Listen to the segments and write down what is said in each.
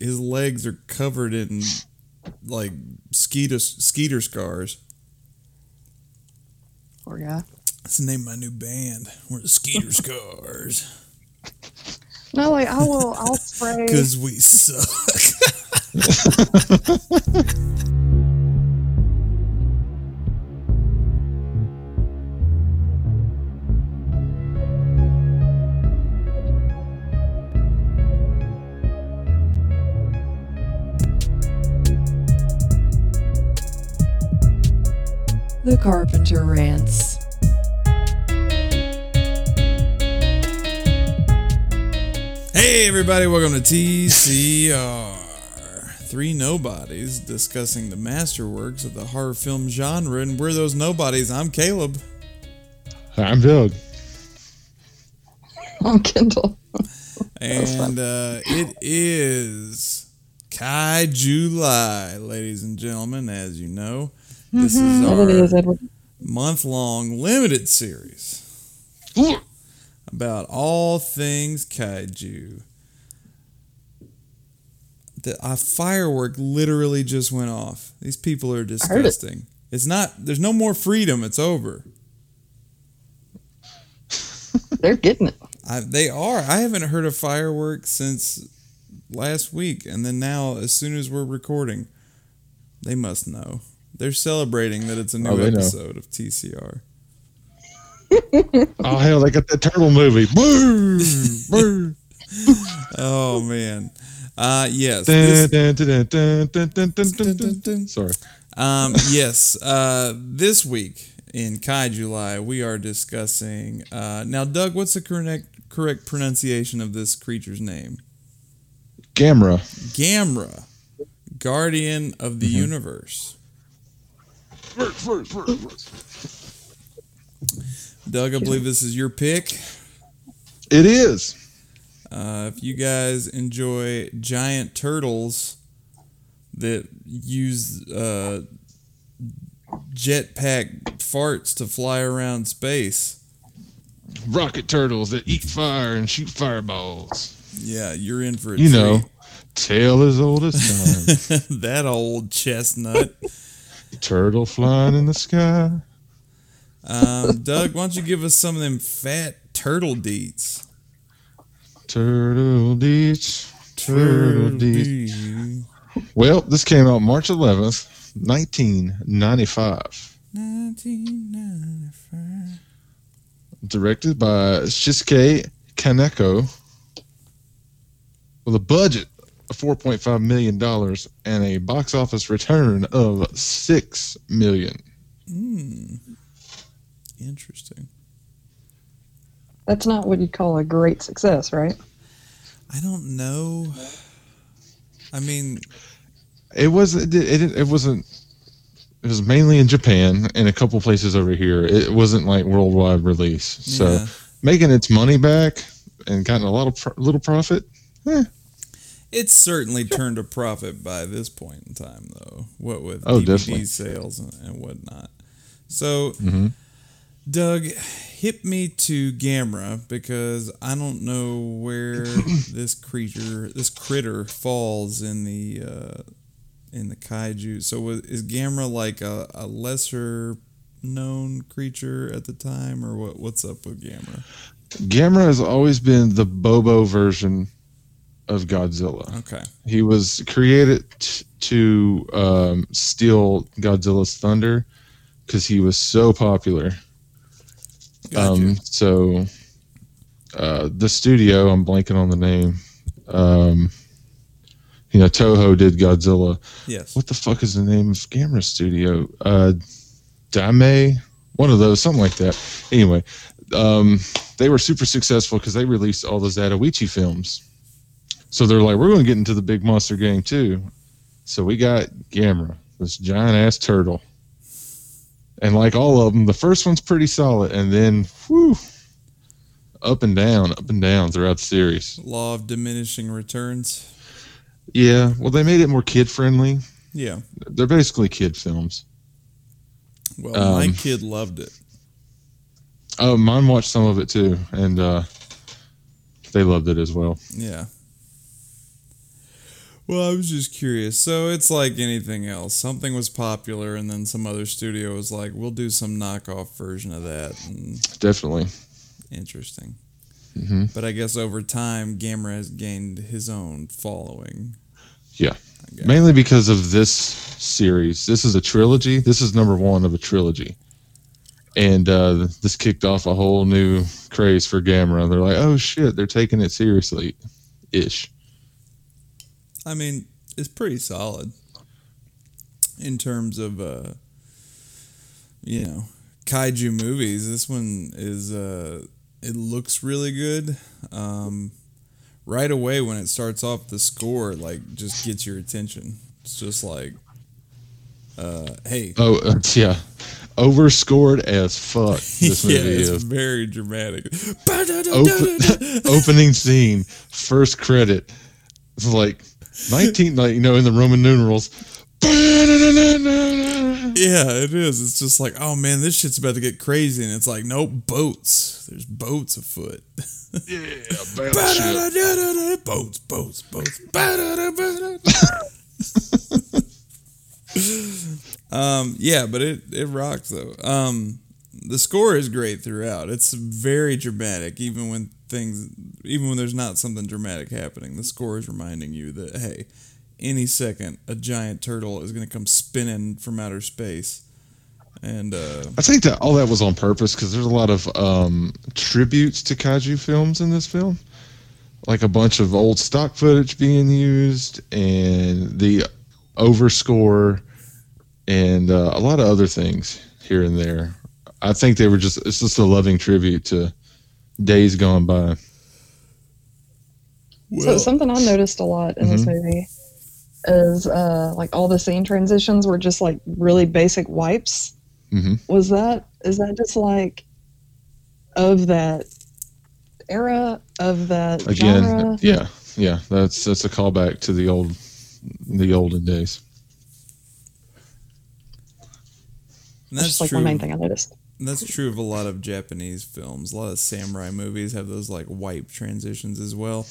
his legs are covered in like skeeter skeeter scars. Poor guy. That's the name of my new band. We're the Skeeter Scars. No, like I will. I'll spray. Because we suck. Carpenter Rants. hey, everybody, welcome to TCR. Three nobodies discussing the masterworks of the horror film genre, and we're those nobodies. I'm Caleb. I'm Doug. I'm Kindle. And uh, it is Kaiju-ly, ladies and gentlemen, as you know. This is mm-hmm. is, our month long limited series about all things kaiju. The a firework literally just went off. These people are heard it. disgusting. It's not. There's no more freedom. It's over. They're getting it. I, they are. I haven't heard of fireworks since last week, and then now, as soon as we're recording, they must know. They're celebrating that it's a new oh, episode of TCR. oh hell, they got that turtle movie. Boom! oh man. Uh yes. Sorry. Um yes. Uh this week in Kaiju-ly, we are discussing uh now Doug, what's the correct correct pronunciation of this creature's name? Gamra. Gamra. Guardian of the mm-hmm. universe. Doug, I believe this is your pick. It is. Uh, if you guys enjoy giant turtles that use uh, jetpack farts to fly around space, Rocket turtles that eat fire and shoot fireballs. yeah, you're in for a You know, tail tale as old as time. that old chestnut. Turtle flying in the sky. Um, Doug, why don't you give us some of them fat turtle deets? Turtle Beach. Turtle deets. Well, this came out March 11th, 1995. 1995. directed by Shusuke Kaneko with a budget $4.5 million and a box office return of 6 million. Hmm. Interesting. That's not what you'd call a great success, right? I don't know. I mean, It was it, it, it wasn't it was mainly in Japan and a couple places over here. It wasn't like worldwide release. So yeah. making its money back and gotten a lot of pro- little profit. It's certainly turned a profit by this point in time, though. What with Oh, DVD definitely. sales and, whatnot. So, Mhm. Doug, hit me to Gamera because I don't know where this creature, this critter, falls in the uh, in the kaiju. So, is Gamera like a, a lesser known creature at the time, or what? What's up with Gamera? Gamera has always been the Bobo version of Godzilla. Okay, He was created t- to um, steal Godzilla's thunder because he was so popular. gotcha. Um, so uh, the studio, I'm blanking on the name. Um, you know, Toho did Godzilla. yes. What the fuck is the name of Gamera Studio? Uh, Daiei, one of those, something like that. Anyway, um, they were super successful because they released all the Zatoichi films. So they're like, we're going to get into the big monster game too. So we got Gamera, this giant ass turtle. And like all of them, the first one's pretty solid, and then whew, up and down, up and down throughout the series. Law of diminishing returns. Yeah, well, they made it more kid friendly. Yeah. They're basically kid films. Well, my Um, kid loved it. Oh, mine watched some of it too, and uh, they loved it as well. Yeah. Well, I was just curious. So it's like anything else. Something was popular, and then some other studio was like, "We'll do some knockoff version of that." And Definitely. interesting. hmm But I guess over time, Gamera has gained his own following. Yeah. Mainly because of this series. This is a trilogy. This is number one of a trilogy. And uh, this kicked off a whole new craze for Gamera. They're like, oh shit, they're taking it seriously ish. I mean, it's pretty solid in terms of uh you know, kaiju movies. This one is uh it looks really good. Um right away when it starts off the score like just gets your attention. It's just like uh hey, Oh, uh, yeah. Overscored as fuck. This movie yeah, it's is. very dramatic. Open, opening scene, first credit. It's like 19, like, you know, in the Roman numerals. Yeah, it is. It's just like, oh man, this shit's about to get crazy, and it's like, nope, boats. There's boats afoot. Yeah, boats, boats, boats. um, yeah, but it it rocks though. Um, the score is great throughout. It's very dramatic, even when things, even when there's not something dramatic happening. The score is reminding you that hey, any second a giant turtle is going to come spinning from outer space, and uh, I think that all that was on purpose because there's a lot of um, tributes to kaiju films in this film, like a bunch of old stock footage being used, and the overscore, and uh, a lot of other things here and there. I think they were just it's just a loving tribute to days gone by. so something I noticed a lot in this movie is uh, like all the scene transitions were just like really basic wipes. hmm Was that is that just like of that era of that Again, genre? yeah, yeah, that's that's a callback to the old the olden days. That's that's just like true. my main thing I noticed. That's true of a lot of Japanese films. A lot of samurai movies have those like wipe transitions as well.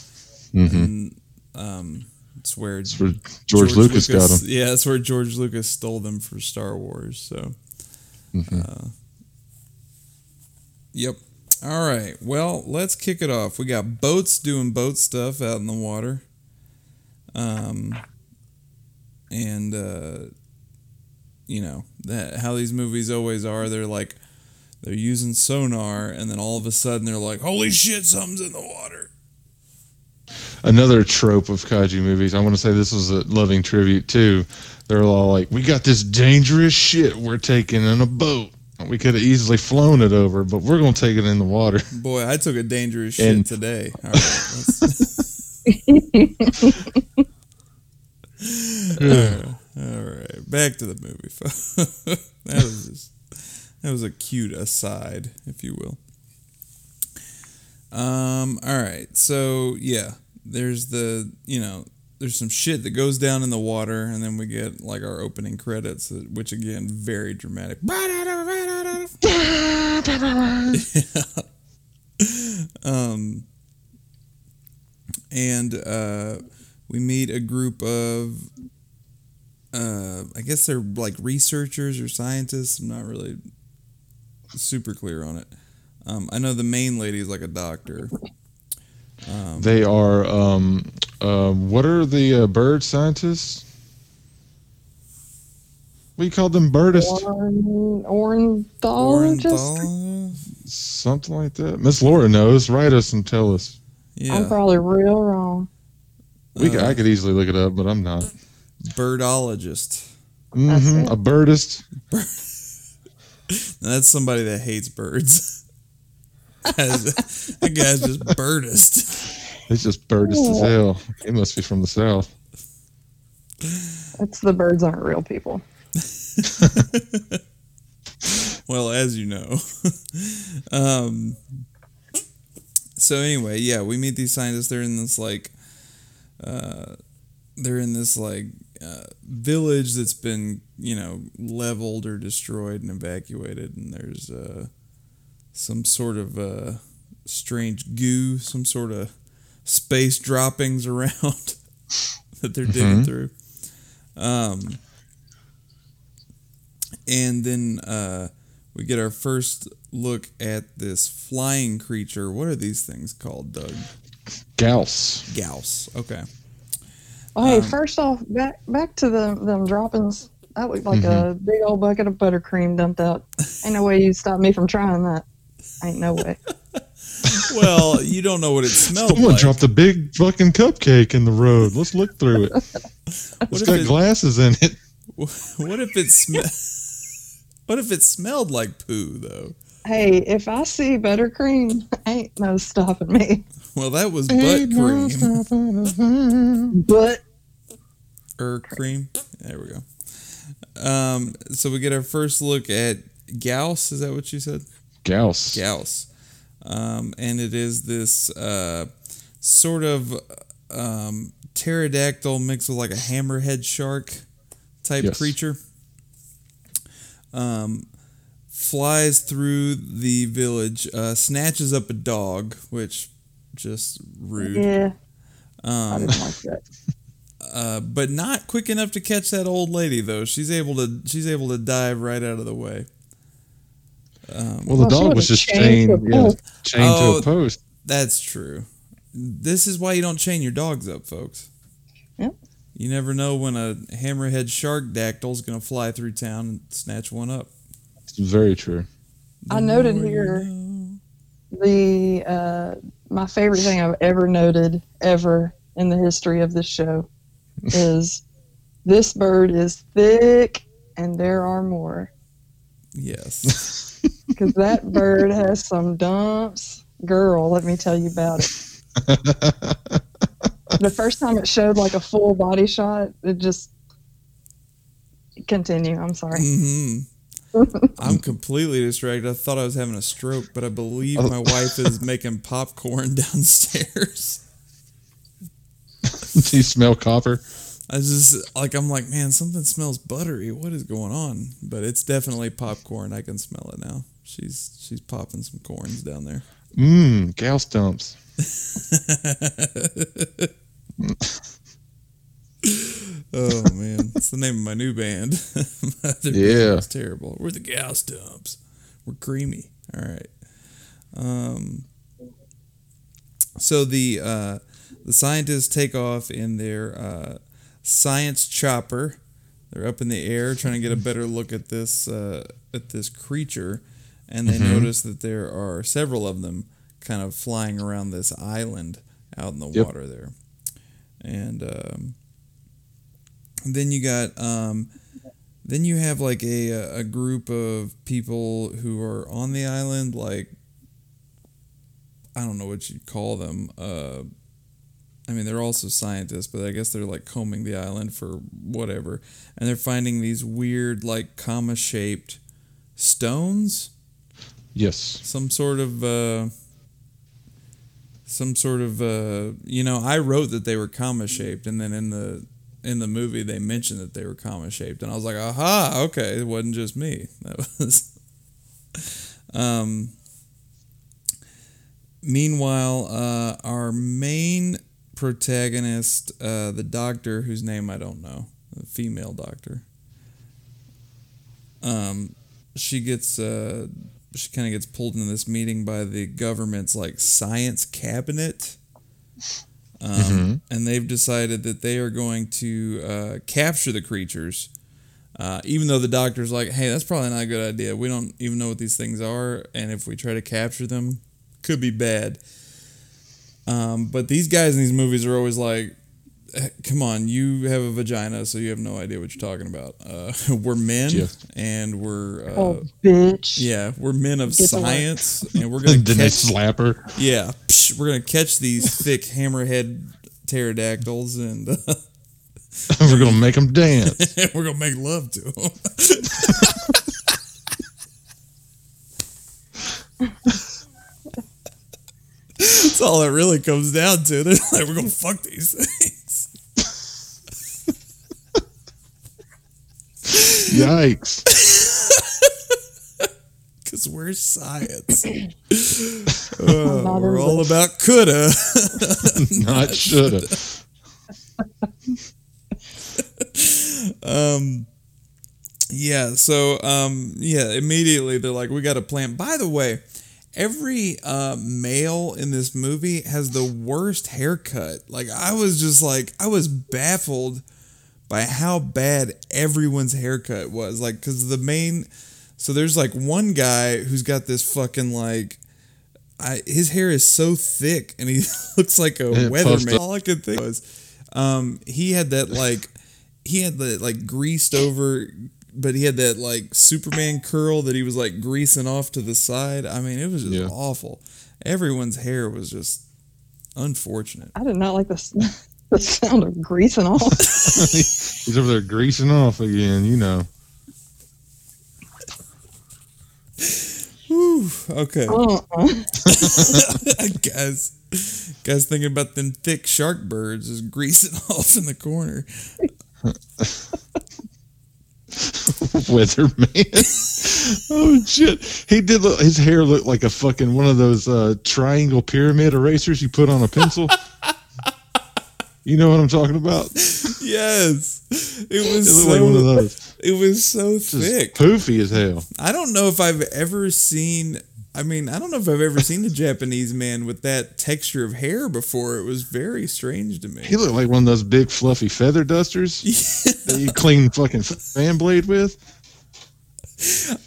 hmm And um, it's where That's where George, Lucas, got them. Yeah, that's where George Lucas stole them for Star Wars. So, Mhm. uh, yep. All right. Well, let's kick it off. We got boats doing boat stuff out in the water. Um, and uh, you know that how these movies always are. They're like they're using sonar, and then all of a sudden they're like, "Holy shit, something's in the water!" another trope of kaiju movies. I want to say this was a loving tribute too. They're all like, "We got this dangerous shit we're taking in a boat. We could have easily flown it over, but we're gonna take it in the water." Boy, I took a dangerous shit And- today. All right, let's- all right, back to the movie. that was just, that was a cute aside, if you will. Um. All right. So yeah, there's the you know there's some shit that goes down in the water, and then we get like our opening credits, uh, which again very dramatic. um. And uh, we meet a group of, uh, I guess they're like researchers or scientists. I'm not really super clear on it. Um, I know the main lady is like a doctor. Um, They are. Um, uh, what are the uh, bird scientists? We called them birdists, Orn, ornithologist. Orenthal? something like that. Miss Laura knows. Write us and tell us. Yeah. I'm probably real wrong. We could, Uh, I could easily look it up, but I'm not. birdologist. That's Mhm. A birdist. Now, that's somebody that hates birds. That's- that guy's just birdist. He's just birdist as hell. He must be from the south. It's the birds aren't real people. well, as you know. um, so anyway, yeah, we meet these scientists. They're in this like, uh, they're in this like uh, village that's been you know leveled or destroyed and evacuated, and there's uh, some sort of uh, strange goo, some sort of space droppings around. that they're digging through. Um, and then uh, we get our first look at this flying creature. What are these things called, Doug? Gyaos. Gyaos. Okay. Oh, hey, Um, first off, back back to the them droppings. That looked like a big old bucket of buttercream dumped out. Ain't no way you stop me from trying that. Ain't no way. Well, you don't know what it smelled like. Someone like. dropped a big fucking cupcake in the road. Let's look through it. It's if got it- glasses in it. What if it smelled? what if it smelled like poo though? Hey, if I see buttercream, ain't no stopping me. Well, that was butt cream butt. or cream. There we go. Um, so we get our first look at Gyaos. Is that what you said? Gyaos. Gyaos. Um, and it is this uh, sort of um, pterodactyl mixed with like a hammerhead shark type Yes. creature. Um, flies through the village, uh, snatches up a dog, which just rude. yeah, I Um, didn't like that. uh, but not quick enough to catch that old lady though. She's able to she's able to dive right out of the way. Um, Well, the Well, dog was just chained chained, to a yeah, post. chained Oh. to a post. That's true. This is why you don't chain your dogs up, folks. Yep. You never know when a hammerhead shark dactyl is going to fly through town and snatch one up. It's very true. I noted here- know. The uh, my favorite thing I've ever noted ever in the history of this show is this bird is thick and there are more Yes. because that bird has some dumps. Girl, let me tell you about it. the first time it showed like a full body shot, it just continue. I'm sorry. hmm I'm completely distracted. I thought I was having a stroke, but I believe my wife is making popcorn downstairs. Do you smell copper? I just like I'm like, man, something smells buttery. What is going on? But it's definitely popcorn. I can smell it now. She's she's popping some corns down there. Mmm, Gyaos dumps. Oh man, it's the name of my new band. My other Yeah. it's terrible. We're the Gyaos Dumps. We're creamy. All right. Um. So the uh, the scientists take off in their uh, science chopper. They're up in the air trying to get a better look at this uh, at this creature, and they notice that there are several of them kind of flying around this island out in the Yep. water there, and. Um, then you got um, then you have like a a group of people who are on the island like I don't know what you'd call them. Uh, I mean, they're also scientists, but I guess they're like combing the island for whatever, and they're finding these weird like comma shaped stones, Yes. some sort of. Uh, some sort of uh, you know i wrote that they were comma shaped and then in the in the movie they mentioned that they were comma shaped and i was like aha okay it wasn't just me. That was um meanwhile uh our main protagonist uh the doctor whose name i don't know the female doctor um she gets uh she kind of gets pulled into this meeting by the government's like science cabinet um, and they've decided that they are going to uh, capture the creatures uh, even though the doctor's like hey that's probably not a good idea. We don't even know what these things are and if we try to capture them could be bad. Um, but these guys in these movies are always like "Eh, come on you have a vagina so you have no idea what you're talking about uh, we're men Yeah. and we're uh, Oh, bitch. yeah, we're men of Get science, and we're gonna Did they catch. slap her? Yeah, psh, we're gonna catch these thick hammerhead pterodactyls, and uh, We're gonna make them dance. we're gonna make love to them. That's all it really comes down to. They're like, we're gonna fuck these things. Yikes! Because we're science. Uh, we're all this. about coulda. Not shoulda. um, yeah. So, um, yeah. Immediately they're like, we got a plan. By the way, every uh, male in this movie has the worst haircut. Like, I was just like, I was baffled by how bad everyone's haircut was. Like, because the main, so there's like one guy who's got this fucking like. I, his hair is so thick and he looks like a it weatherman. up. All I could think was, um, he had that like, he had the like greased over, but he had that like Superman curl that he was like greasing off to the side. I mean, it was just Yeah. awful. Everyone's hair was just unfortunate. I did not like the, s- the sound of greasing off. He's over there greasing off again, you know. Whew, okay. Uh-uh. guys, guys thinking about them thick shark birds is greasing off in the corner. Weatherman. oh shit! He did. Look, his hair looked like a fucking one of those uh, triangle pyramid erasers you put on a pencil. You know what I'm talking about? It Yes, it was looked like one of those. It was so Just thick. poofy as hell. I don't know if I've ever seen. I mean, I don't know if I've ever seen a Japanese man with that texture of hair before. It was very strange to me. He looked like one of those big fluffy feather dusters that you clean fucking fan blade with.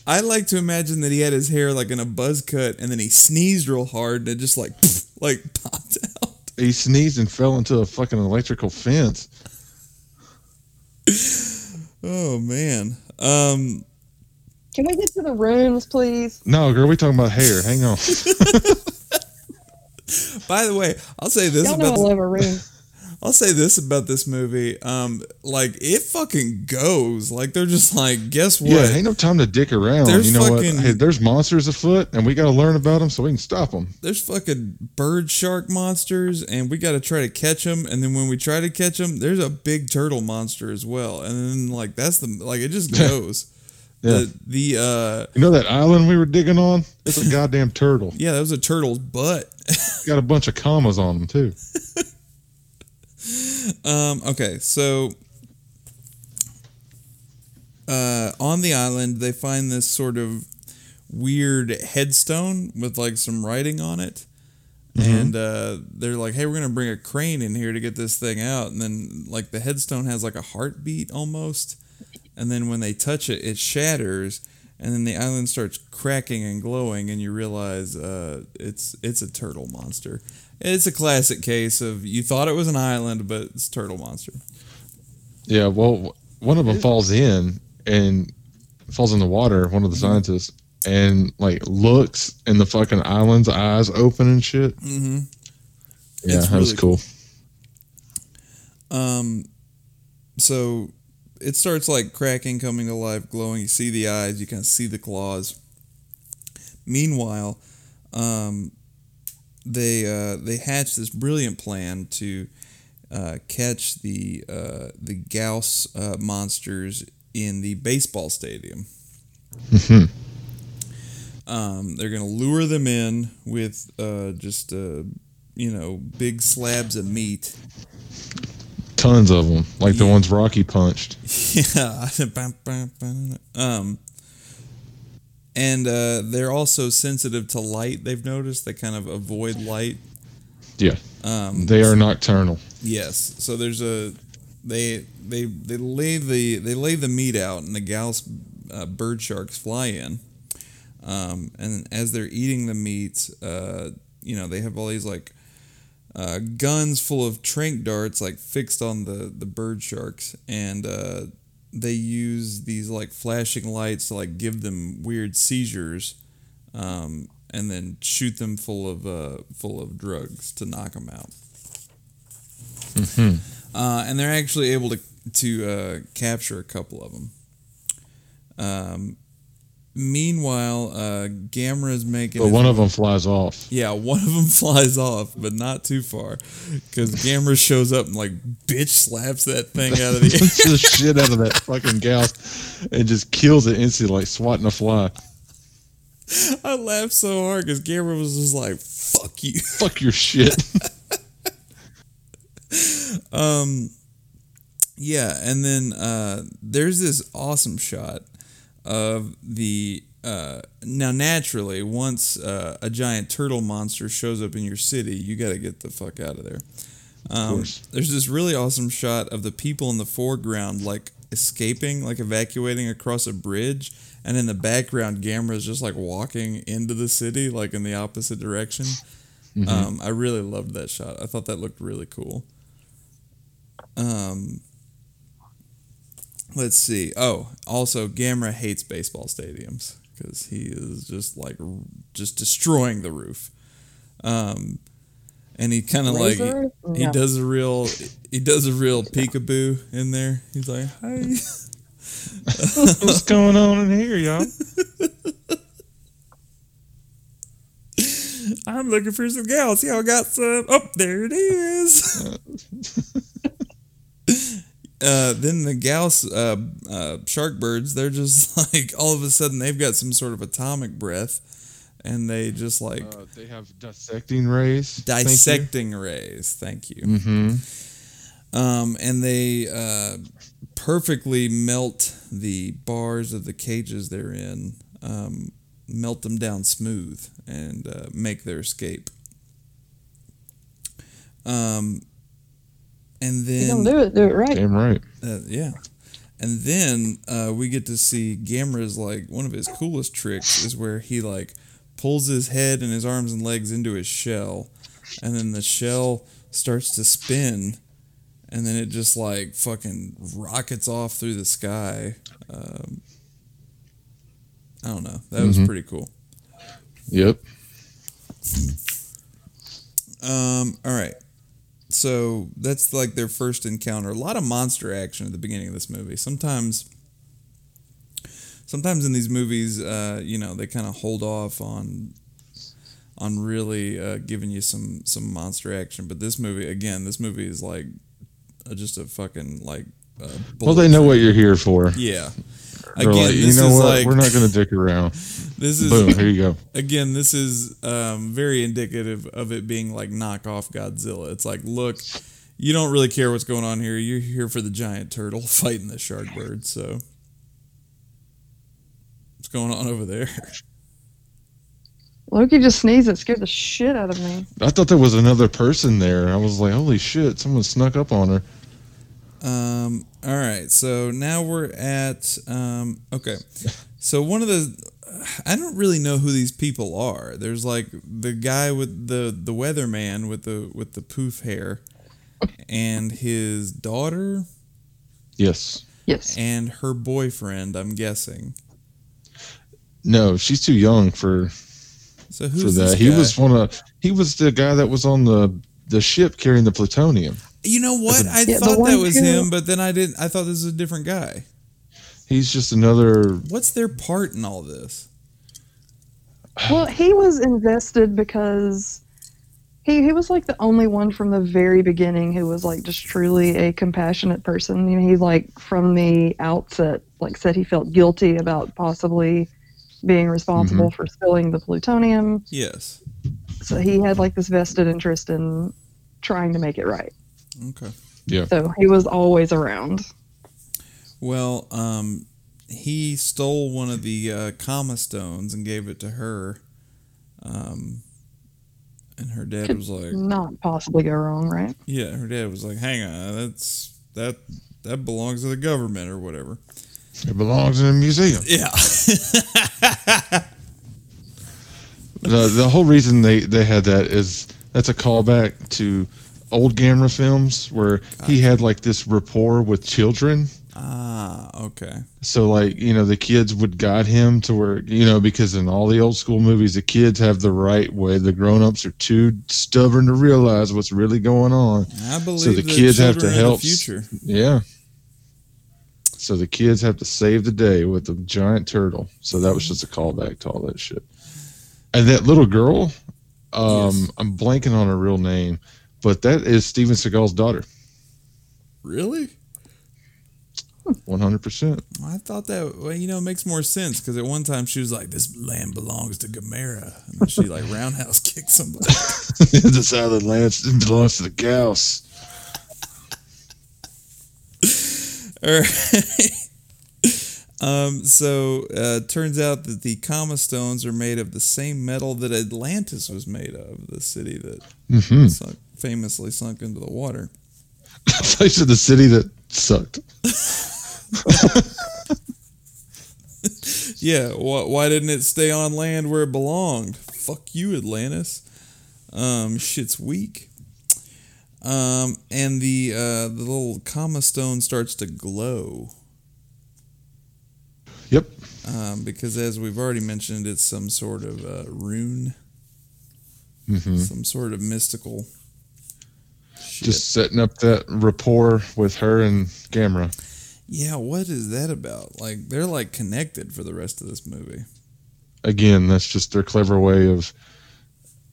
I like to imagine that he had his hair like in a buzz cut, and then he sneezed real hard, and it just like like popped out. He sneezed and fell into a fucking electrical fence. Oh man. Um. Can we get to the rooms, please? No, girl, we talking about hair. Hang on. By the way, I'll say this Y'all know I about love a room. I'll say this about this movie. Um, like it fucking goes. Like they're just like, guess what? Yeah, ain't no time to dick around. There's you know fucking- what? Hey, there's monsters afoot, and we got to learn about them so we can stop them. There's fucking bird shark monsters, and we got to try to catch them. And then when we try to catch them, there's a big turtle monster as well. And then like that's the like it just goes. Yeah. The the uh You know that island we were digging on? It's a goddamn turtle. yeah, that was a turtle's butt. Got a bunch of commas on them too. Um, okay, so uh, on the island, they find this sort of weird headstone with like some writing on it. And uh, they're like, hey, we're going to bring a crane in here to get this thing out. And then, like, the headstone has like a heartbeat almost. And then when they touch it, it shatters. And then the island starts cracking and glowing, and you realize uh, it's it's a turtle monster. It's a classic case of you thought it was an island, but it's a turtle monster. Yeah, well, one of them falls in and falls in the water. One of the scientists and like looks, and the fucking island's eyes open and shit. Mm-hmm. Yeah, It's that was really cool. Um, so it starts like cracking, coming to life, glowing. You see the eyes, you can see the claws. Meanwhile, um, they uh, they hatch this brilliant plan to uh, catch the uh, the Gyaos uh, monsters in the baseball stadium. Mhm. Um, they're gonna lure them in with uh, just uh, you know big slabs of meat. Tons of them, like the ones Rocky punched. Yeah. um, and uh, they're also sensitive to light. They've noticed they kind of avoid light. Yeah, Um, they are nocturnal. yes. So there's a they they they lay the they lay the meat out, and the Gyaos uh, bird sharks fly in. Um, and as they're eating the meat, uh, you know, they have all these like uh, guns full of trank darts like fixed on the the bird sharks, and uh, they use these like flashing lights to like give them weird seizures, um, and then shoot them full of uh, full of drugs to knock them out. Mhm. Uh, and they're actually able to to uh, capture a couple of them. Um, meanwhile, uh, Gamera's making. But one of them flies off. yeah, one of them flies off, but not too far, because Gamera shows up and like bitch slaps that thing out of the the shit out of that fucking Gyaos and just kills it instantly, like swatting a fly. I laughed so hard because Gamera was just like, "Fuck you." Fuck your shit. Um, Yeah, and then uh, there's this awesome shot of the. Uh, now, naturally, once uh, a giant turtle monster shows up in your city, you got to get the fuck out of there. Um, course. there's this really awesome shot of the people in the foreground, like escaping, like evacuating across a bridge, and in the background, Gamera's just like walking into the city, like in the opposite direction. Um, I really loved that shot. I thought that looked really cool. Um, let's see. Oh, also, Gamera hates baseball stadiums because he is just like r- just destroying the roof. Um, and he kind of like he, Laser? he No. does a real he does a real peekaboo in there. He's like, "Hi." What's going on in here, y'all? I'm looking for some gals. Y'all got some? Oh, there it is. uh, then the gals, uh, uh, shark birds, they're just like all of a sudden they've got some sort of atomic breath, and they just like Uh, they have dissecting rays. dissecting rays. Thank you. Mm-hmm. Um, and they uh, perfectly melt the bars of the cages they're in, um, melt them down smooth, and uh, make their escape. Um, and You then don't do it, do it right. Damn right. uh, yeah. And then uh, we get to see Gamera's like one of his coolest tricks is where he like pulls his head and his arms and legs into his shell, and then the shell starts to spin, and then it just like fucking rockets off through the sky. Um, I don't know. That was Mhm. pretty cool. Yep. Um, all right. So that's like their first encounter. A lot of monster action at the beginning of this movie. Sometimes, sometimes in these movies, uh, you know, they kind of hold off on on really uh, giving you some some monster action. But this movie, again, this movie is like uh, just a fucking like. Uh, Well, they know what you're here for. Yeah. They're Again, like, you know is what? like We're not going to dick around. this is Boom. Here you go. again, this is um, very indicative of it being like knockoff Godzilla. It's like, look, you don't really care what's going on here. You're here for the giant turtle fighting the shark bird. So, what's going on over there? Loki just sneezed. It scared the shit out of me. I thought there was another person there. I was like, holy shit, someone snuck up on her. Um, all right, so now we're at um, okay. So one of the I don't really know who these people are. There's like the guy with the the weatherman with the with the poof hair, and his daughter Yes. Yes. and her boyfriend. I'm guessing. No, she's too young for So for who's that. this He was one of he was the guy that was on the the ship carrying the plutonium. You know what? I Yeah, thought that was who- him, but then I didn't. I thought this was a different guy. He's just another What's their part in all this? Well, he was invested because he he was like the only one from the very beginning who was like just truly a compassionate person. You know, he like from the outset like said he felt guilty about possibly being responsible mm-hmm. for spilling the plutonium. Yes. So he had like this vested interest in trying to make it right. Okay. Yeah. So he was always around. Well, um, he stole one of the uh, comma stones and gave it to her. Um, and her dad Could was like, Not possibly go wrong, right? "Yeah." Her dad was like, "Hang on, that's that that belongs to the government or whatever." it belongs in a museum. Yeah. the the whole reason they they had that is that's a callback to old Gamera films where he had like this rapport with children. ah, okay. So like you know the kids would guide him to where you know because in all the old school movies the kids have the right way the grown ups are too stubborn to realize what's really going on. I believe so the that kids have to help future. Yeah. So the kids have to save the day with the giant turtle. So that was just a callback to all that shit. And that little girl, um, Yes. I'm blanking on her real name, but that is Steven Seagal's daughter. Really? 100%. I thought that well, you know it makes more sense because at one time she was like, "This land belongs to Gamera," and then she like roundhouse kicked somebody. this island land belongs to the Gyaos. All right. um, so uh, turns out that the comma stones are made of the same metal that Atlantis was made of, the city that mm-hmm. sunk, famously sunk into the water. You said the city that sucked. Yeah, why, why didn't it stay on land where it belonged? Fuck you, Atlantis. Um, shit's weak. Um, and the uh, the little comma stone starts to glow. Yep. Um, because as we've already mentioned, it's some sort of uh, rune, hmm some sort of mystical. Shit. Just setting up that rapport with her and Gamera. yeah, what is that about? Like they're like connected for the rest of this movie. Again, that's just their clever way of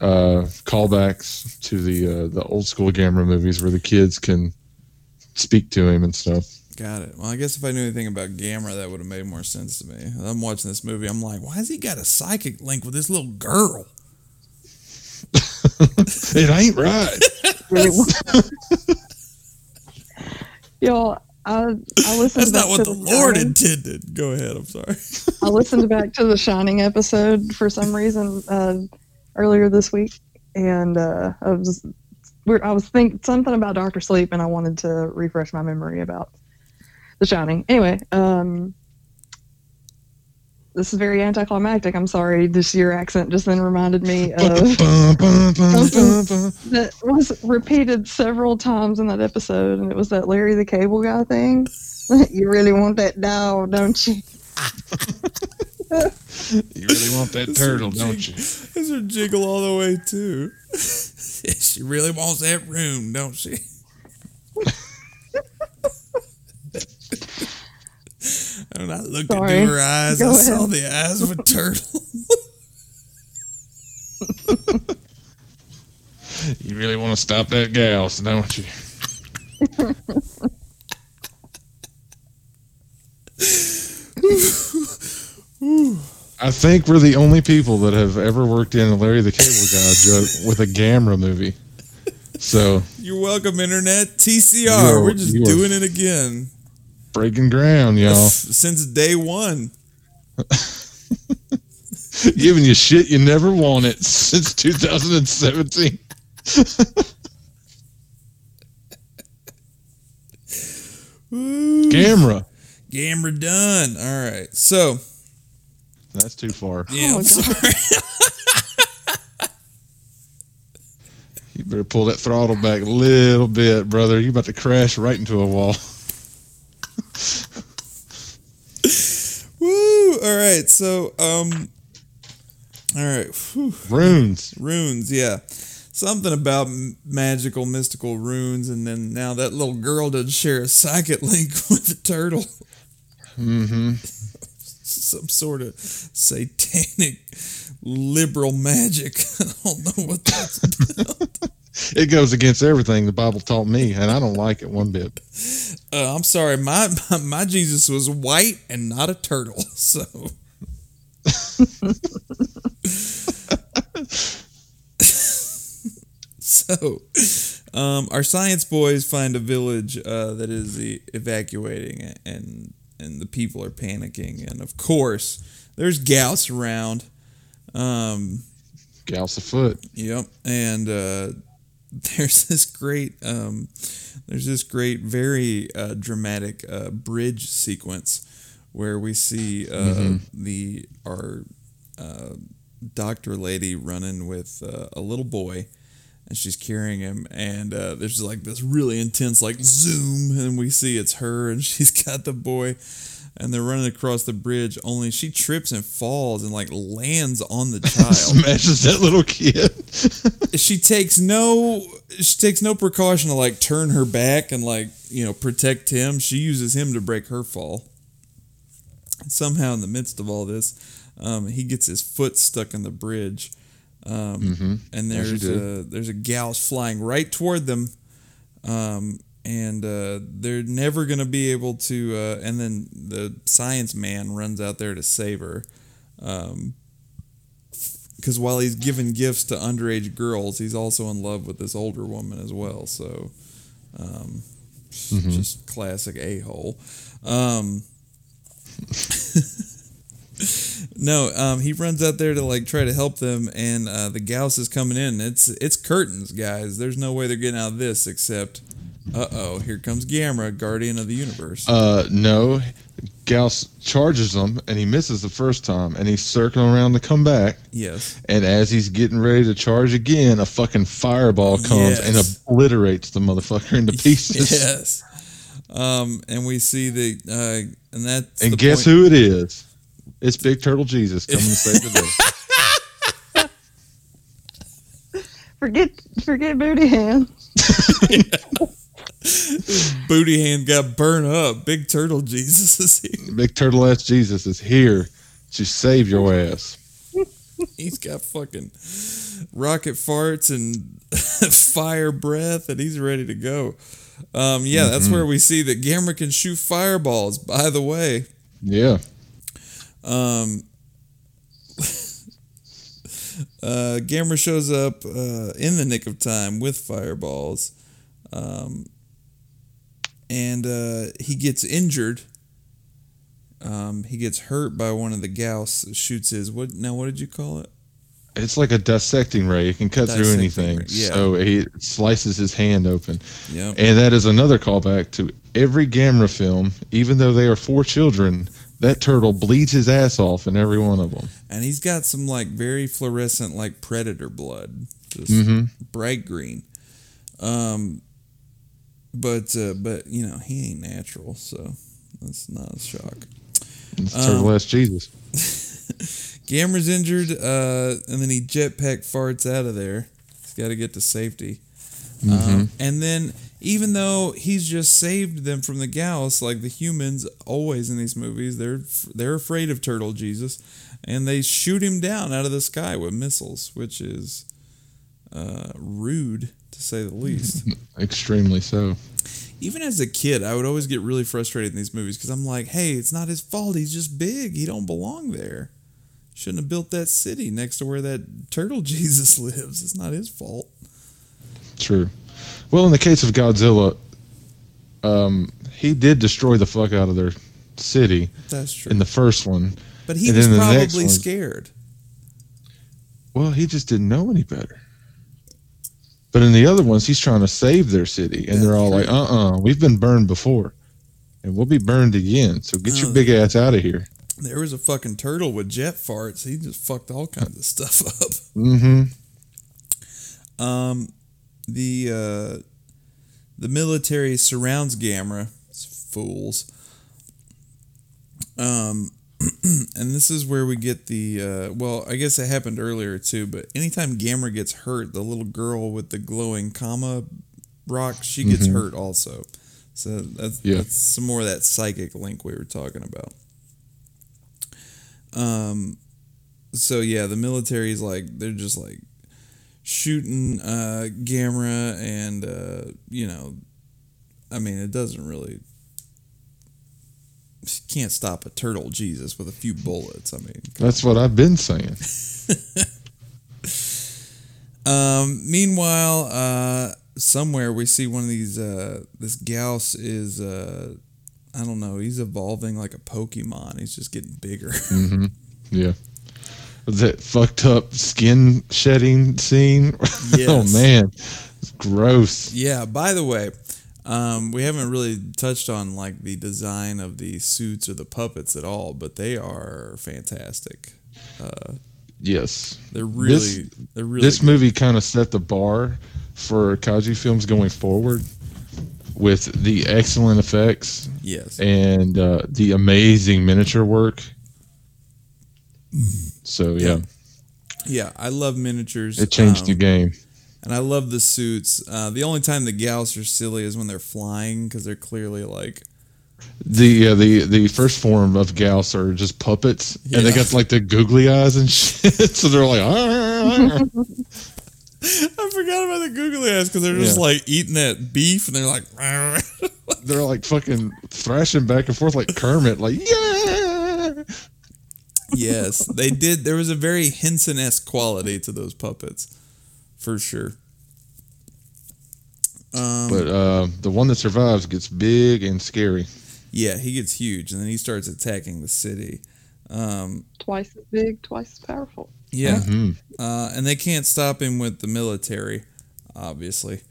uh, callbacks to the uh, the old school Gamera movies where the kids can speak to him and stuff. Got it. Well, I guess if I knew anything about Gamera, that would have made more sense to me. I'm watching this movie. I'm like, why has he got a psychic link with this little girl? It ain't right. Really Y'all, I I listened. That's not what to the Lord Shining. intended. Go ahead. I'm sorry. I listened back to the Shining episode for some reason uh, earlier this week, and uh, I was we're, I was think something about Doctor Sleep, and I wanted to refresh my memory about the Shining. Anyway, um, this is very anticlimactic. I'm sorry. This your accent just then reminded me of that was repeated several times in that episode, and it was that Larry the Cable Guy thing. you really want that doll, don't you? You really want that turtle, don't you? This her jiggle all the way too. she really wants that room, don't she? And I looked Sorry. into her eyes. Go I saw the eyes of a turtle. You really want to stop that gal, don't you? I think we're the only people that have ever worked in a Larry the Cable Guy joke with a Gamera movie. So You're welcome, Internet. TCR. You are- We're just you are- doing it again. Breaking ground, y'all. Since day one. Giving you shit you never wanted since 2017. Camera. Gamera. Gamera done. All right. So, That's too far. yeah, Oh, I'm sorry. You better pull that throttle back a little bit, brother. You about to crash right into a wall. Woo! All right, so um, all right, Whew. Runes. runes, yeah, something about m- magical, mystical runes, and then now that little girl did share a psychic link with the turtle, Mm-hmm. some sort of satanic liberal magic. I don't know what that's about. It goes against everything the Bible taught me, and I don't like it one bit. Uh, I'm sorry, my, my my Jesus was white and not a turtle, so. so, um, our science boys find a village uh, that is e- evacuating, and and the people are panicking, and of course, there's Gyaos around. Um, Gals afoot. Yep, and uh, there's this great, um, there's this great, very uh, dramatic uh, bridge sequence where we see uh, the our uh, doctor lady running with uh, a little boy, and she's carrying him, and uh, there's like this really intense like zoom, and we see it's her, and she's got the boy. And they're running across the bridge. Only she trips and falls and like lands on the child Smashes that little kid. she takes no she takes no precaution to like turn her back and like you know protect him she uses him to break her fall somehow in the midst of all this um, he gets his foot stuck in the bridge um, mm-hmm. and there's a there's a Gyaos flying right toward them um, and uh, they're never gonna be able to uh, and then the science man runs out there to save her um, because while he's giving gifts to underage girls, he's also in love with this older woman as well. So, um, just classic a hole. Um, no, um, he runs out there to like try to help them, and uh, the Gyaos is coming in. It's it's curtains, guys. There's no way they're getting out of this except, uh oh, here comes Gamera, Guardian of the Universe. Uh, no. Gyaos charges him and he misses the first time and he's circling around to come back. yes, And as he's getting ready to charge again, a fucking fireball comes and obliterates the motherfucker into pieces. yes. Um, and we see the uh, and that's And guess point- who it is? It's Big Turtle Jesus coming to save the day. Forget forget booty hand. Booty hand got burned up. Big turtle Jesus is here. Big Turtle ass Jesus is here to save your ass. He's got fucking rocket farts and fire breath, and he's ready to go. Um, yeah, that's where we see that Gamera can shoot fireballs. By the way, Yeah. Um, uh, Gamera shows up uh, in the nick of time with fireballs, um, and uh, he gets injured. Um, he gets hurt by one of the Gyaos. Shoots his what? Now, what did you call it? It's like a dissecting ray. It can cut through anything. yeah. So he slices his hand open. Yep. And that is another callback to every Gamera film, even though they are four children, that turtle bleeds his ass off in every one of them. and he's got some like very fluorescent like predator blood just Mm-hmm. bright green um but uh but you know he ain't natural so that's not a shock It's Um, turtle ass Jesus. Gamera's injured uh and then he jetpack farts out of there he's got to get to safety um, and then even though he's just saved them from the Gyaos, like the humans always in these movies, they're they're afraid of Turtle Jesus, and they shoot him down out of the sky with missiles, which is uh, rude to say the least. Extremely so. even as a kid, I would always get really frustrated in these movies because I'm like, hey, it's not his fault. He's just big. He don't belong there. Shouldn't have built that city next to where that Turtle Jesus lives. It's not his fault. True. Well, in the case of Godzilla, um, he did destroy the fuck out of their city That's true. in the first one. but he was probably one- scared. Well, he just didn't know any better. But in the other ones, he's trying to save their city, and they're all like, "Uh, uh-uh, uh, we have been burned before, and we'll be burned again. So get your Oh. big ass out of here." There was a fucking turtle with jet farts. He just fucked all kinds of stuff up. Mm-hmm. Um, the uh, the military surrounds Gamera. It's fools. Um, and this is where we get the uh, well, I guess it happened earlier too. But anytime Gamera gets hurt, the little girl with the glowing comma rock, she gets Mhm. hurt also. So that's Yeah. that's some more of that psychic link we were talking about. Um, so yeah, the military's like they're just like shooting uh Gamera and uh you know I mean it doesn't really can't stop a turtle Jesus with a few bullets. I mean That's what I've been saying. Um, meanwhile, uh, somewhere we see one of these. Uh, this Gyaos is. Uh, I don't know. He's evolving like a Pokemon. He's just getting bigger. hmm Yeah. That fucked up skin shedding scene. oh man, it's gross. yeah. By the way, um, we haven't really touched on like the design of the suits or the puppets at all, but they are fantastic. Yes. They're really. This- they're really. this good. movie kind of set the bar for kaiju films going forward with the excellent effects Yes. and uh, the amazing miniature work. So yeah, Yeah, I love miniatures. it changed Um, the game. And I love the suits. Uh, the only time the Gyaos are silly is when they're flying because they're clearly like The uh, the the first form of Gyaos are just puppets, and they got like the googly eyes and shit. so they're like, "Ah." I forgot about the googly eyes because they're just Yeah. like eating that beef and they're like, they're like fucking thrashing back and forth like Kermit, like yeah. Yes, they did. There was a very Henson esque quality to those puppets, for sure. Um, but uh, the one that survives gets big and scary. yeah, he gets huge, and then he starts attacking the city. Um, Twice as big, twice as powerful. yeah, Mhm. uh, and they can't stop him with the military, obviously.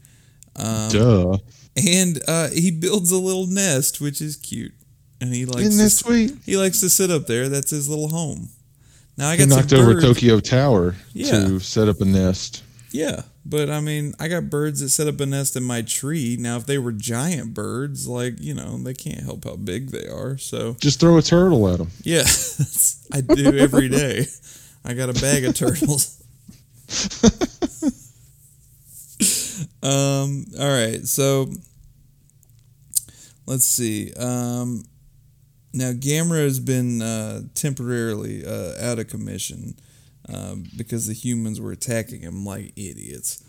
Um, Duh. and uh, he builds a little nest, which is cute, and he likes Isn't to that s- sweet? he likes to sit up there. That's his little home. Now I He got knocked some over birds. Tokyo Tower Yeah. to set up a nest. Yeah, but I mean, I got birds that set up a nest in my tree. Now, if they were giant birds, like you know, they can't help how big they are. So Just throw a turtle at them. yeah, I do every day. I got a bag of turtles. um. All right. So let's see. Um. Now Gamera has been uh, temporarily uh, out of commission um, because the humans were attacking him like idiots.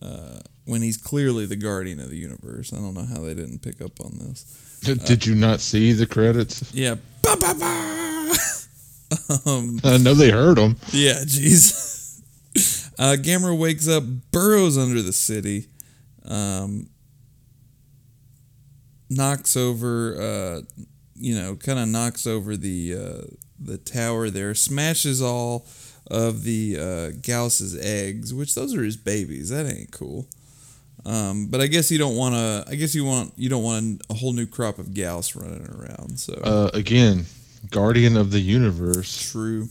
Uh, when he's clearly the guardian of the universe, I don't know how they didn't pick up on this. Did, you not see the credits? Yeah, ba ba ba. um, I know they heard him. Yeah, jeez. Uh, Gamera wakes up, burrows under the city, um, knocks over, uh, you know, kind of knocks over the uh, the tower there, smashes all of the uh, Gyaos's eggs, which those are his babies. That ain't cool. Um, but I guess you don't want to. I guess you want you don't want a whole new crop of Gyaos running around. So Uh, again, Guardian of the Universe. true.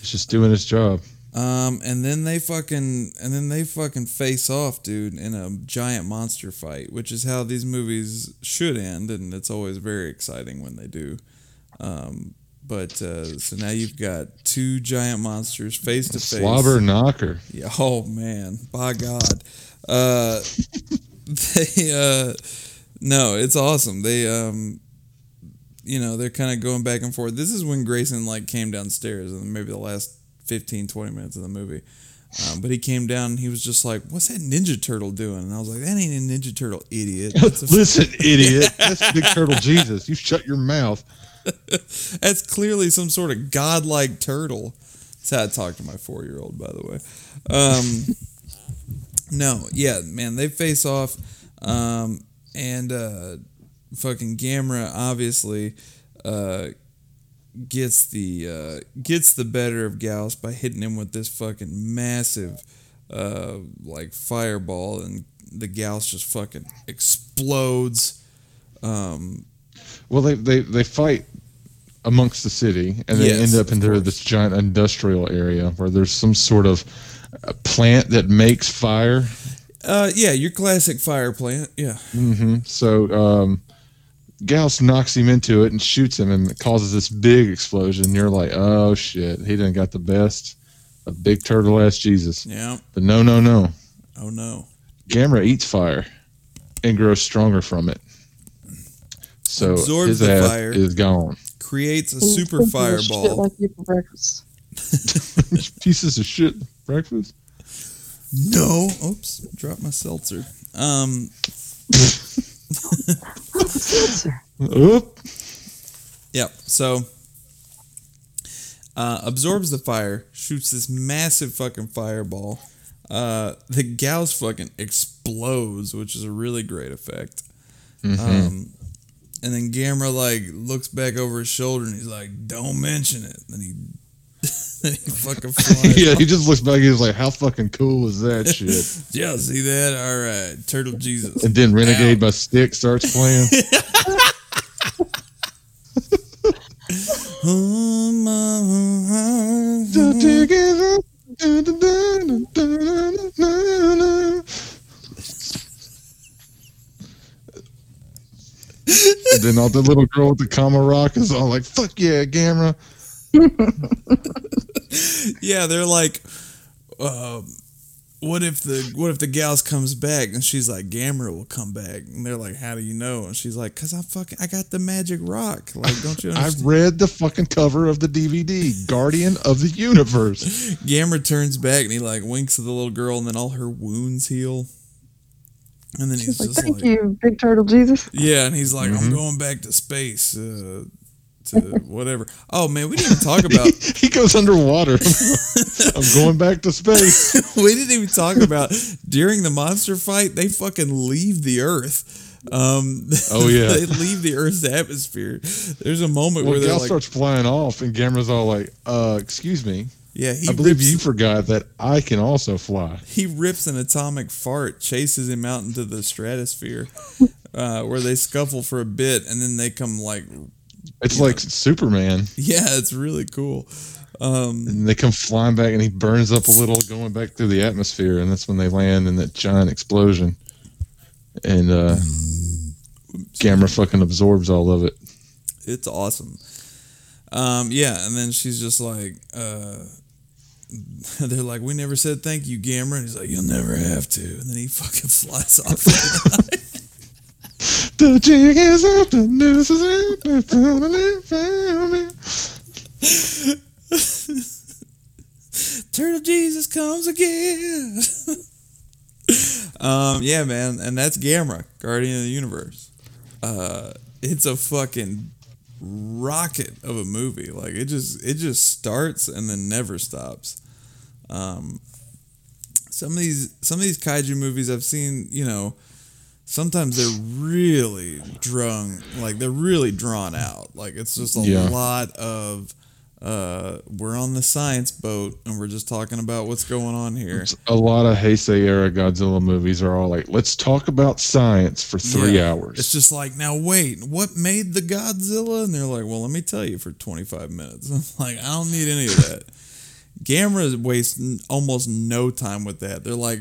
It's just doing its job. Um, and then they fucking and then they fucking face off, dude, in a giant monster fight, which is how these movies should end, and it's always very exciting when they do. Um, but uh, so now you've got two giant monsters face to face. Slobber knocker. Yeah, oh man, by God. Uh, they uh, no, it's awesome. They um, you know, they're kind of going back and forth. This is when Grayson like came downstairs, and maybe the last 15, 20 minutes of the movie. Um, but he came down and he was just like, "What's that Ninja Turtle doing?" And I was like, "That ain't a Ninja Turtle, idiot. Listen, idiot. That's Big Turtle Jesus. You shut your mouth. that's clearly some sort of godlike turtle." That's how I talk to my four-year-old, by the way. Um, no, yeah, man, they face off, um, and uh, fucking Gamera obviously uh, gets the uh, gets the better of Gyaos by hitting him with this fucking massive uh, like fireball, and the Gyaos just fucking explodes. Um, Well, they, they, they fight amongst the city, and they Yes, end up into this giant industrial area where there's some sort of plant that makes fire. uh, yeah, your classic fire plant. Yeah, hmm So um, Gyaos knocks him into it and shoots him, and it causes this big explosion. You're like, oh shit, he didn't got the best of Big Turtle ass Jesus. yeah. But no, no, no. Oh no. Gamera eats fire and grows stronger from it. So Absorbs his the ass fire. is gone. Creates a super something with Shit fireball. like you for breakfast. Pieces of shit breakfast. No. Oops. Dropped my seltzer. Um. Seltzer. Oop. Yep. So. Uh, absorbs the fire, shoots this massive fucking fireball. Uh, the Gyaos fucking explodes, which is a really great effect. Um, and then Gamera like looks back over his shoulder and he's like, "Don't mention it." Then he, he fucking flies. yeah, he just looks back. And he's like, "How fucking cool is that shit?" Yeah, see that? All right, Turtle Jesus. And then Renegade by Styx starts playing. Oh, then all the little girl with the comma rock is all like, "Fuck yeah, Gamera!" Yeah, they're like, um, what if the what if the Gyaos comes back and she's like, Gamera will come back, and they're like, how do you know? And she's like, cause I fucking I got the magic rock. Like, don't you I understand? read the fucking cover of the DVD, Guardian of the Universe. Gamera turns back and he like winks at the little girl, and then all her wounds heal. And then he's like, just thank like, you, Big Turtle Jesus. yeah, and he's like, I'm Mhm. going back to space uh, to whatever. Oh man, we didn't even talk about he goes underwater. I'm going back to space. we didn't even talk about during the monster fight. They fucking leave the Earth. Um, Oh, yeah. they leave the Earth's atmosphere. There's a moment Well, where they're Gyaos like, starts flying off, and Gamera's all like, "Uh, excuse me, yeah, he I believe rips, you forgot that I can also fly." he rips an atomic fart, chases him out into the stratosphere, uh, where they scuffle for a bit, and then they come like, It's like Superman, yeah, it's really cool. Um, and they come flying back, and he burns up a little, going back through the atmosphere, and that's when they land in that giant explosion, and uh, Gamera fucking absorbs all of it. it's awesome. Um, yeah, and then she's just like, uh, they're like, we never said thank you, Gamera. And he's like, you'll never have to. And then he fucking flies off. The jig up, the news is family, Jesus comes again. um, yeah, man, and that's Gamera, Guardian of the Universe. Uh, it's a fucking rocket of a movie. Like it just it just starts and then never stops. Um, some of these some of these kaiju movies I've seen, you know, sometimes they're really drunk like they're really drawn out. Like it's just a Yeah. lot of uh, we're on the science boat and we're just talking about what's going on here. A lot of Heisei era Godzilla movies are all like, let's talk about science for three Yeah. hours. It's just like, now wait, what made the Godzilla? And they're like, well, let me tell you for 25 minutes. I'm like, I don't need any of that. Gamera wastes n- almost no time with that. They're like,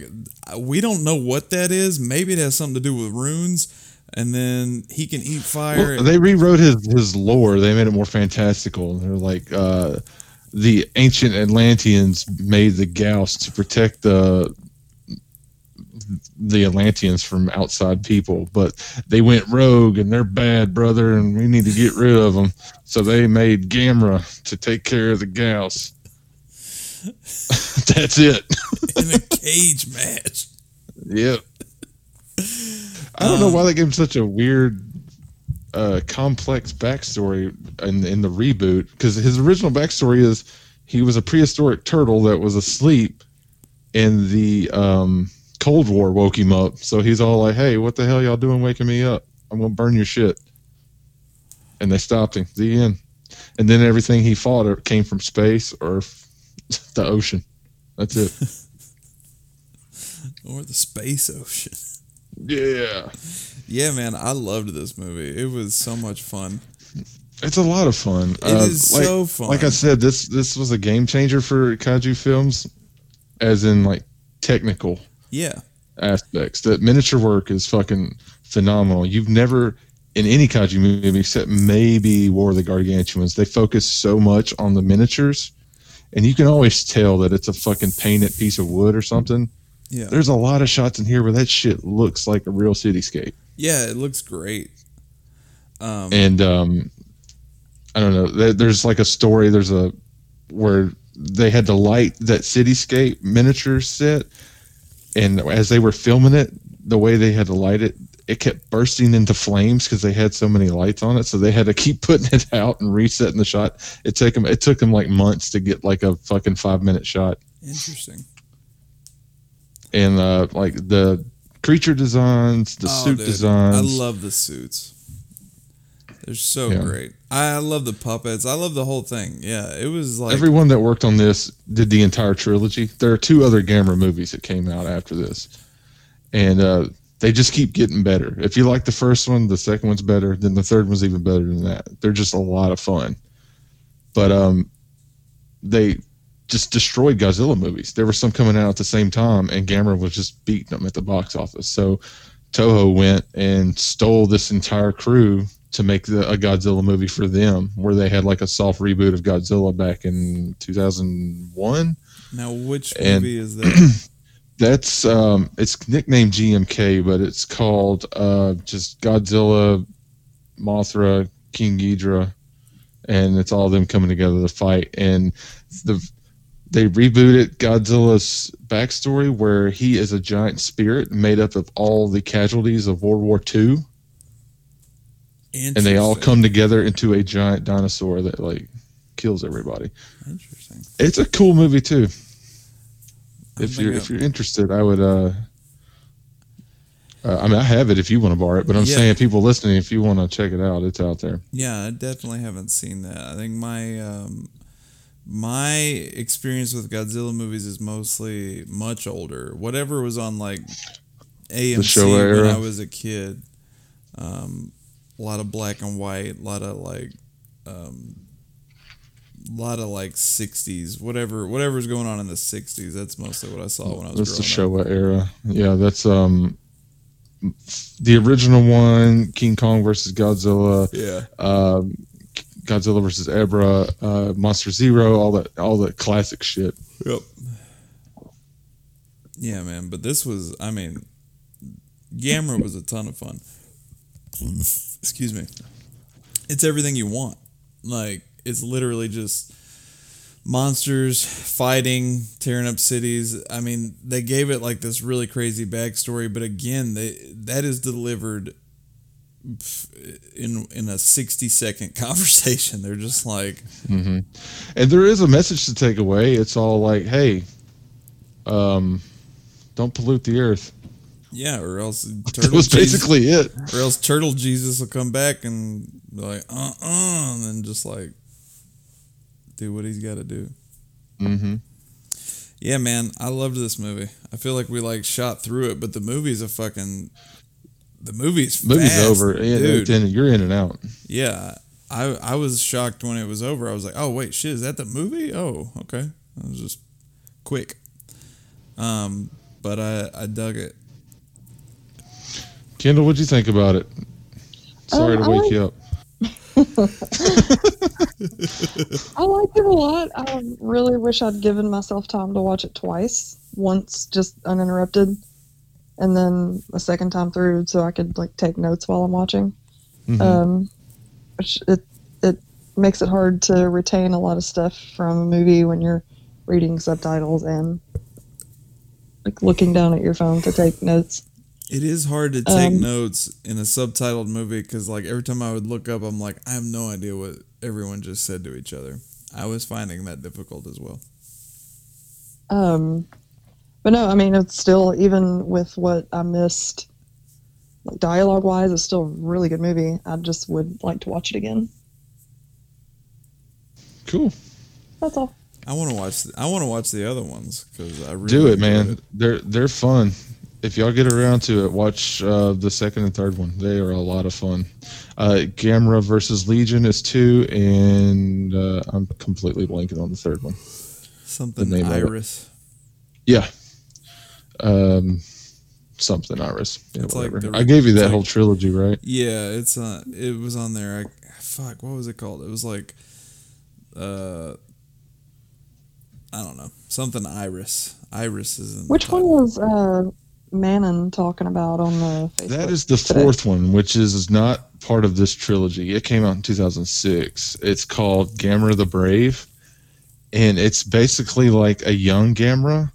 we don't know what that is. Maybe it has something to do with runes. And then he can eat fire. Well, they rewrote his his lore. They made it more fantastical. They're like uh, the ancient Atlanteans made the Gyaos to protect the the Atlanteans from outside people, but they went rogue and they're bad, brother, and we need to get rid of them. So they made Gamera to take care of the Gyaos. That's it. in a cage match. Yep. I don't know why they gave him such a weird, uh, complex backstory in in the reboot because his original backstory is he was a prehistoric turtle that was asleep, and the um, Cold War woke him up. So he's all like, "Hey, what the hell y'all doing waking me up? I'm gonna burn your shit." And they stopped him. The end. And then everything he fought came from space or the ocean. That's it. Or the space ocean. yeah. Yeah, man, I loved this movie. It was so much fun. It's a lot of fun. It uh, is like, so fun. Like I said, this this was a game changer for kaiju films, as in like technical Yeah. aspects. The miniature work is fucking phenomenal. You've never in any kaiju movie except maybe War of the Gargantuans, they focus so much on the miniatures, and you can always tell that it's a fucking painted piece of wood or something. Yeah. There's a lot of shots in here where that shit looks like a real cityscape. Yeah, it looks great. Um, and um, I don't know. There's like a story. There's a where they had to light that cityscape miniature set, and as they were filming it, the way they had to light it, it kept bursting into flames because they had so many lights on it. So they had to keep putting it out and resetting the shot. It took them. It took them like months to get like a fucking five minute shot. interesting. And uh, like the creature designs, the Oh, suit dude, designs. I love the suits. They're so Yeah. great. I love the puppets. I love the whole thing. Yeah, it was like Everyone that worked on this did the entire trilogy. There are two other Gamera movies that came out after this, and uh, they just keep getting better. If you like the first one, the second one's better. Then the third one's even better than that. They're just a lot of fun. But um, they just destroyed Godzilla movies. There were some coming out at the same time, and Gamera was just beating them at the box office. So Toho went and stole this entire crew to make the, a Godzilla movie for them, where they had like a soft reboot of Godzilla back in 2001. now which and- movie is that? That's um, it's nicknamed GMK, but it's called uh, just Godzilla, Mothra, King Ghidorah, and it's all them coming together to fight. And the they rebooted Godzilla's backstory, where he is a giant spirit made up of all the casualties of World War II. and they all come together into a giant dinosaur that like kills everybody. Interesting. It's a cool movie too. If you're if you're interested, I would. uh uh, I mean, I have it if you want to borrow it, but I'm Yeah. saying people listening, if you want to check it out, it's out there. Yeah, I definitely haven't seen that. I think my um, my experience with Godzilla movies is mostly much older. Whatever was on like AMC when era. I was a kid. Um, a lot of black and white, a lot of like um, a lot of like 60s, whatever whatever's going on in the 60s. That's mostly what I saw when I was That's the growing up. Showa era. Yeah, that's um the original one, King Kong versus Godzilla, Yeah. um, Godzilla versus Ebirah, uh, Monster Zero, all that, all that classic shit. Yep. Yeah, man. But this was, I mean, Gamera was a ton of fun. Excuse me. It's everything you want. Like, it's literally just monsters fighting, tearing up cities. I mean, they gave it like this really crazy backstory, but again, they that is delivered in in a 60 second conversation. They're just like, hmm And there is a message to take away. It's all like, hey, um, don't pollute the earth. yeah, or else That turtle was Jesus- basically it. Or else Turtle Jesus will come back and be like, uh uh, and then just like do what he's got to do. hmm Yeah, man, I loved this movie. I feel like we like shot through it, but the movie's a fucking. The movie's Movie's fast, over. Yeah, dude. it's in- you're in and out. Yeah, I I was shocked when it was over. I was like, oh wait, shit, is that the movie? Oh, okay. It was just quick. Um, but I I dug it. Kendall, what'd you think about it? Sorry Um, to wake like- you up. I liked it a lot. I really wish I'd given myself time to watch it twice. Once just uninterrupted, and then a second time through so I could like take notes while I'm watching. Mhm. Um, which it it makes it hard to retain a lot of stuff from a movie when you're reading subtitles and like looking down at your phone to take notes. It is hard to take Um, notes in a subtitled movie because, like, every time I would look up, I'm like, I have no idea what everyone just said to each other. I was finding that difficult as well. Um, but no, I mean it's still even with what I missed, like dialogue wise, it's still a really good movie. I just would like to watch it again. Cool. That's all. I want to watch. I want to watch the other ones because I really Do it, man. it. They're they're fun. If y'all get around to it, watch uh, the second and third one. They are a lot of fun. Uh, Gamera versus Legion is two, and uh, I'm completely blanking on the third one. Something The name. Iris. Yeah, um, something Iris. Yeah, It's like the- I gave you that like- whole trilogy, right? Yeah, it's uh, it was on there. I, fuck, what was it called? It was like, uh, I don't know, something Iris. Iris is in. the Which one was uh, Manon talking about on the Facebook? That is the today? fourth one, which is, is not part of this trilogy. It came out in 2006. It's called Gamera the Brave, and it's basically like a young Gamera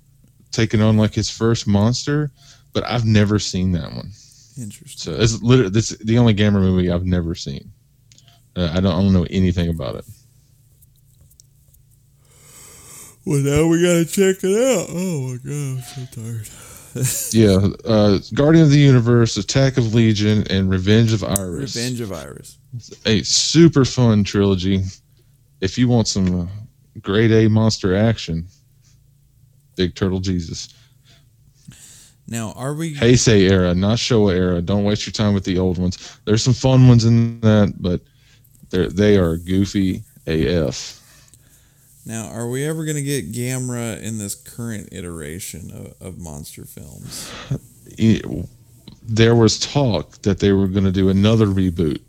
taking on like his first monster. But I've never seen that one, Interesting. so it's literally this the only Gamera movie I've never seen. Uh, I don't, I don't know anything about it. Well, now we gotta check it out. Oh my god, I'm so tired. Yeah, uh, Guardian of the Universe, Attack of Legion, and Revenge of Iris. Revenge of Iris. a super fun trilogy. If you want some uh, grade A monster action, Big Turtle Jesus. Now, are we? Heisei era, not Showa era. Don't waste your time with the old ones. There's some fun ones in that, but they're they are goofy AF. Now, are we ever gonna get Gamera in this current iteration of, of monster films? It- there was talk that they were going to do another reboot.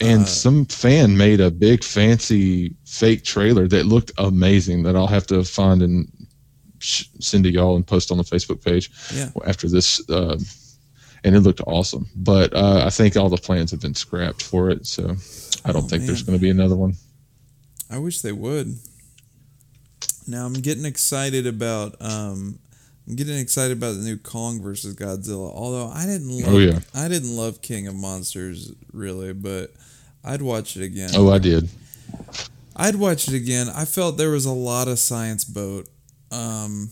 And Uh, some fan made a big fancy fake trailer that looked amazing that I'll have to find and sh- send to y'all and post on the Facebook page Yeah. after this. Uh, and it looked awesome. But uh, I think all the plans have been scrapped for it. So I don't Oh, think there's going to be another one. I wish they would. Now I'm getting excited about um, I'm getting excited about the new Kong versus Godzilla. Although I didn't love, Oh, yeah. I didn't love King of Monsters really, but I'd watch it again. Oh, I did. I'd watch it again. I felt there was a lot of science boat. Um,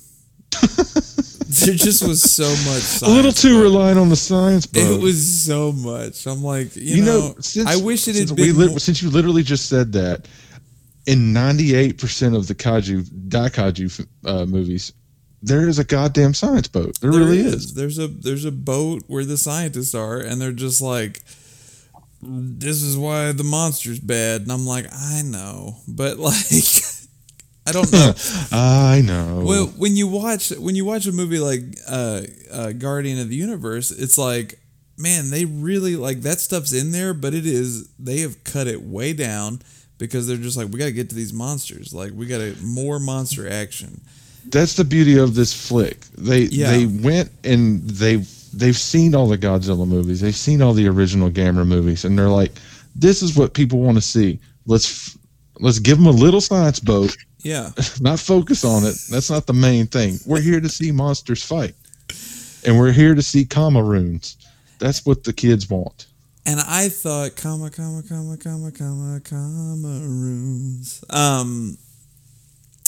there just was so much. Science A little too boat. reliant on the science, bro. It was so much. I'm like, you, You know, know, since, I wish it had we been. lit- more- since you literally just said that. In ninety-eight percent of the kaiju daikaiju uh, movies, there is a goddamn science boat. There, There really is. There's a there's a boat where the scientists are, and they're just like, "This is why the monster's bad." And I'm like, I know, but like, I don't know. I know. well, when you watch when you watch a movie like uh, uh, Guardian of the Universe, it's like, man, they really like that stuff's in there, but it is they have cut it way down because they're just like, we got to get to these monsters. Like, we got to more monster action. That's the beauty of this flick. They Yeah. they went and they they've seen all the Godzilla movies. They've seen all the original Gamera movies, and they're like, "This is what people want to see. Let's let's give them a little science boat. Yeah. Not focus on it. That's not the main thing. We're here to see monsters fight, and we're here to see comma runes. That's what the kids want. And I thought, comma, comma, comma, comma, comma, comma, runes. Um,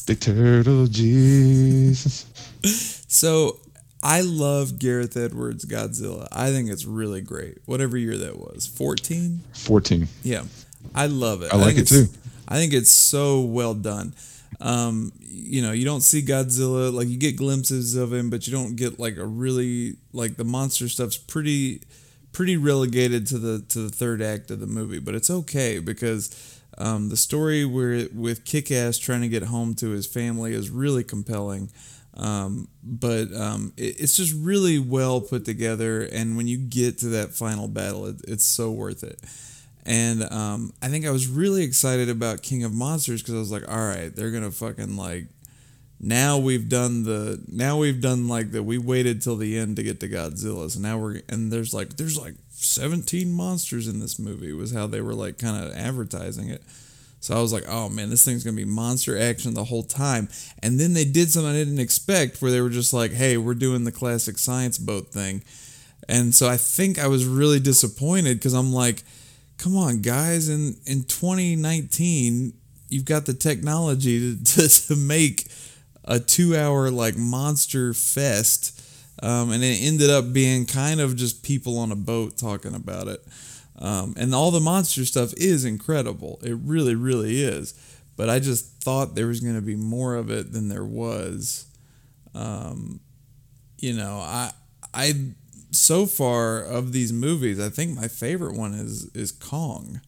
Big turtle Jesus. so I love Gareth Edwards' Godzilla. I think it's really great. Whatever year that was, fourteen. Fourteen. Yeah, I love it. I like think it too. I think it's so well done. Um, you know, you don't see Godzilla like you get glimpses of him, but you don't get like a really like the monster stuff's pretty pretty relegated to the to the third act of the movie. But it's okay because um, the story where with Kick-Ass trying to get home to his family is really compelling. Um, but um, it, it's just really well put together, and when you get to that final battle, it, it's so worth it. And um, I think I was really excited about King of Monsters because I was like, all right, they're gonna fucking like. Now we've done the. Now we've done like that. We waited till the end to get to Godzilla, so now we're and there's like there's like 17 monsters in this movie was how they were like kind of advertising it. So I was like, oh man, this thing's gonna be monster action the whole time. And then they did something I didn't expect, where they were just like, hey, we're doing the classic science boat thing. And so I think I was really disappointed because I'm like, come on, guys, in in 2019, you've got the technology to to, to make a two hour like monster fest. Um, and it ended up being kind of just people on a boat talking about it. Um, and all the monster stuff is incredible. It really, really is. But I just thought there was going to be more of it than there was. Um, you know, I, I, so far of these movies, I think my favorite one is is Kong.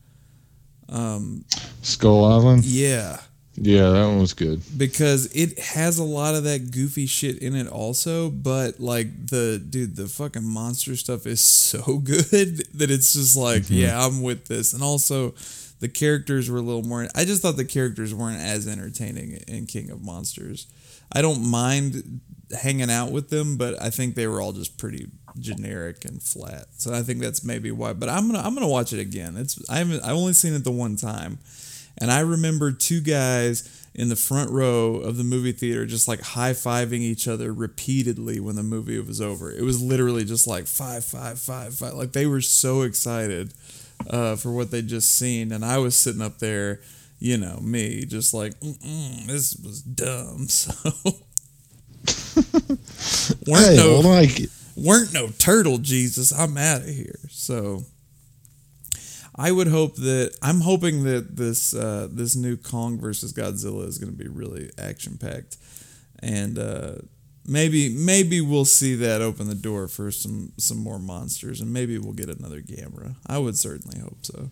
Skull Island. Yeah, Yeah, that one was good. because it has a lot of that goofy shit in it also but like the dude the fucking monster stuff is so good that it's just like mm-hmm. yeah i'm with this. And also the characters were a little more i just thought the characters weren't as entertaining in king of monsters. I don't mind hanging out with them but i think they were all just pretty generic and flat. So i think that's maybe why but i'm gonna i'm gonna watch it again. It's i haven't i've only seen it the one time and I remember two guys in the front row of the movie theater just like high fiving each other repeatedly when the movie was over. It was literally just like five, five, five, five. Like they were so excited uh, for what they'd just seen. And I was sitting up there, you know, me, just like, Mm-mm, this was dumb. So. weren't, Hey, no, like weren't no turtle Jesus. I'm out of here. So I would hope that I'm hoping that this uh, this new Kong versus Godzilla is going to be really action packed, and uh, maybe maybe we'll see that open the door for some some more monsters, and maybe we'll get another Gamera. I would certainly hope so.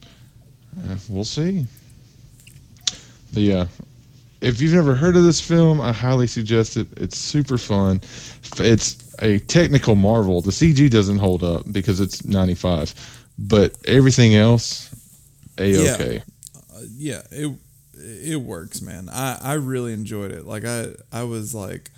We'll see. But yeah, if you've never heard of this film, I highly suggest it. It's super fun. It's a technical marvel. The CG doesn't hold up because it's 95, but everything else, a okay. Uh, yeah, it it works, man. I I really enjoyed it. Like I I was like,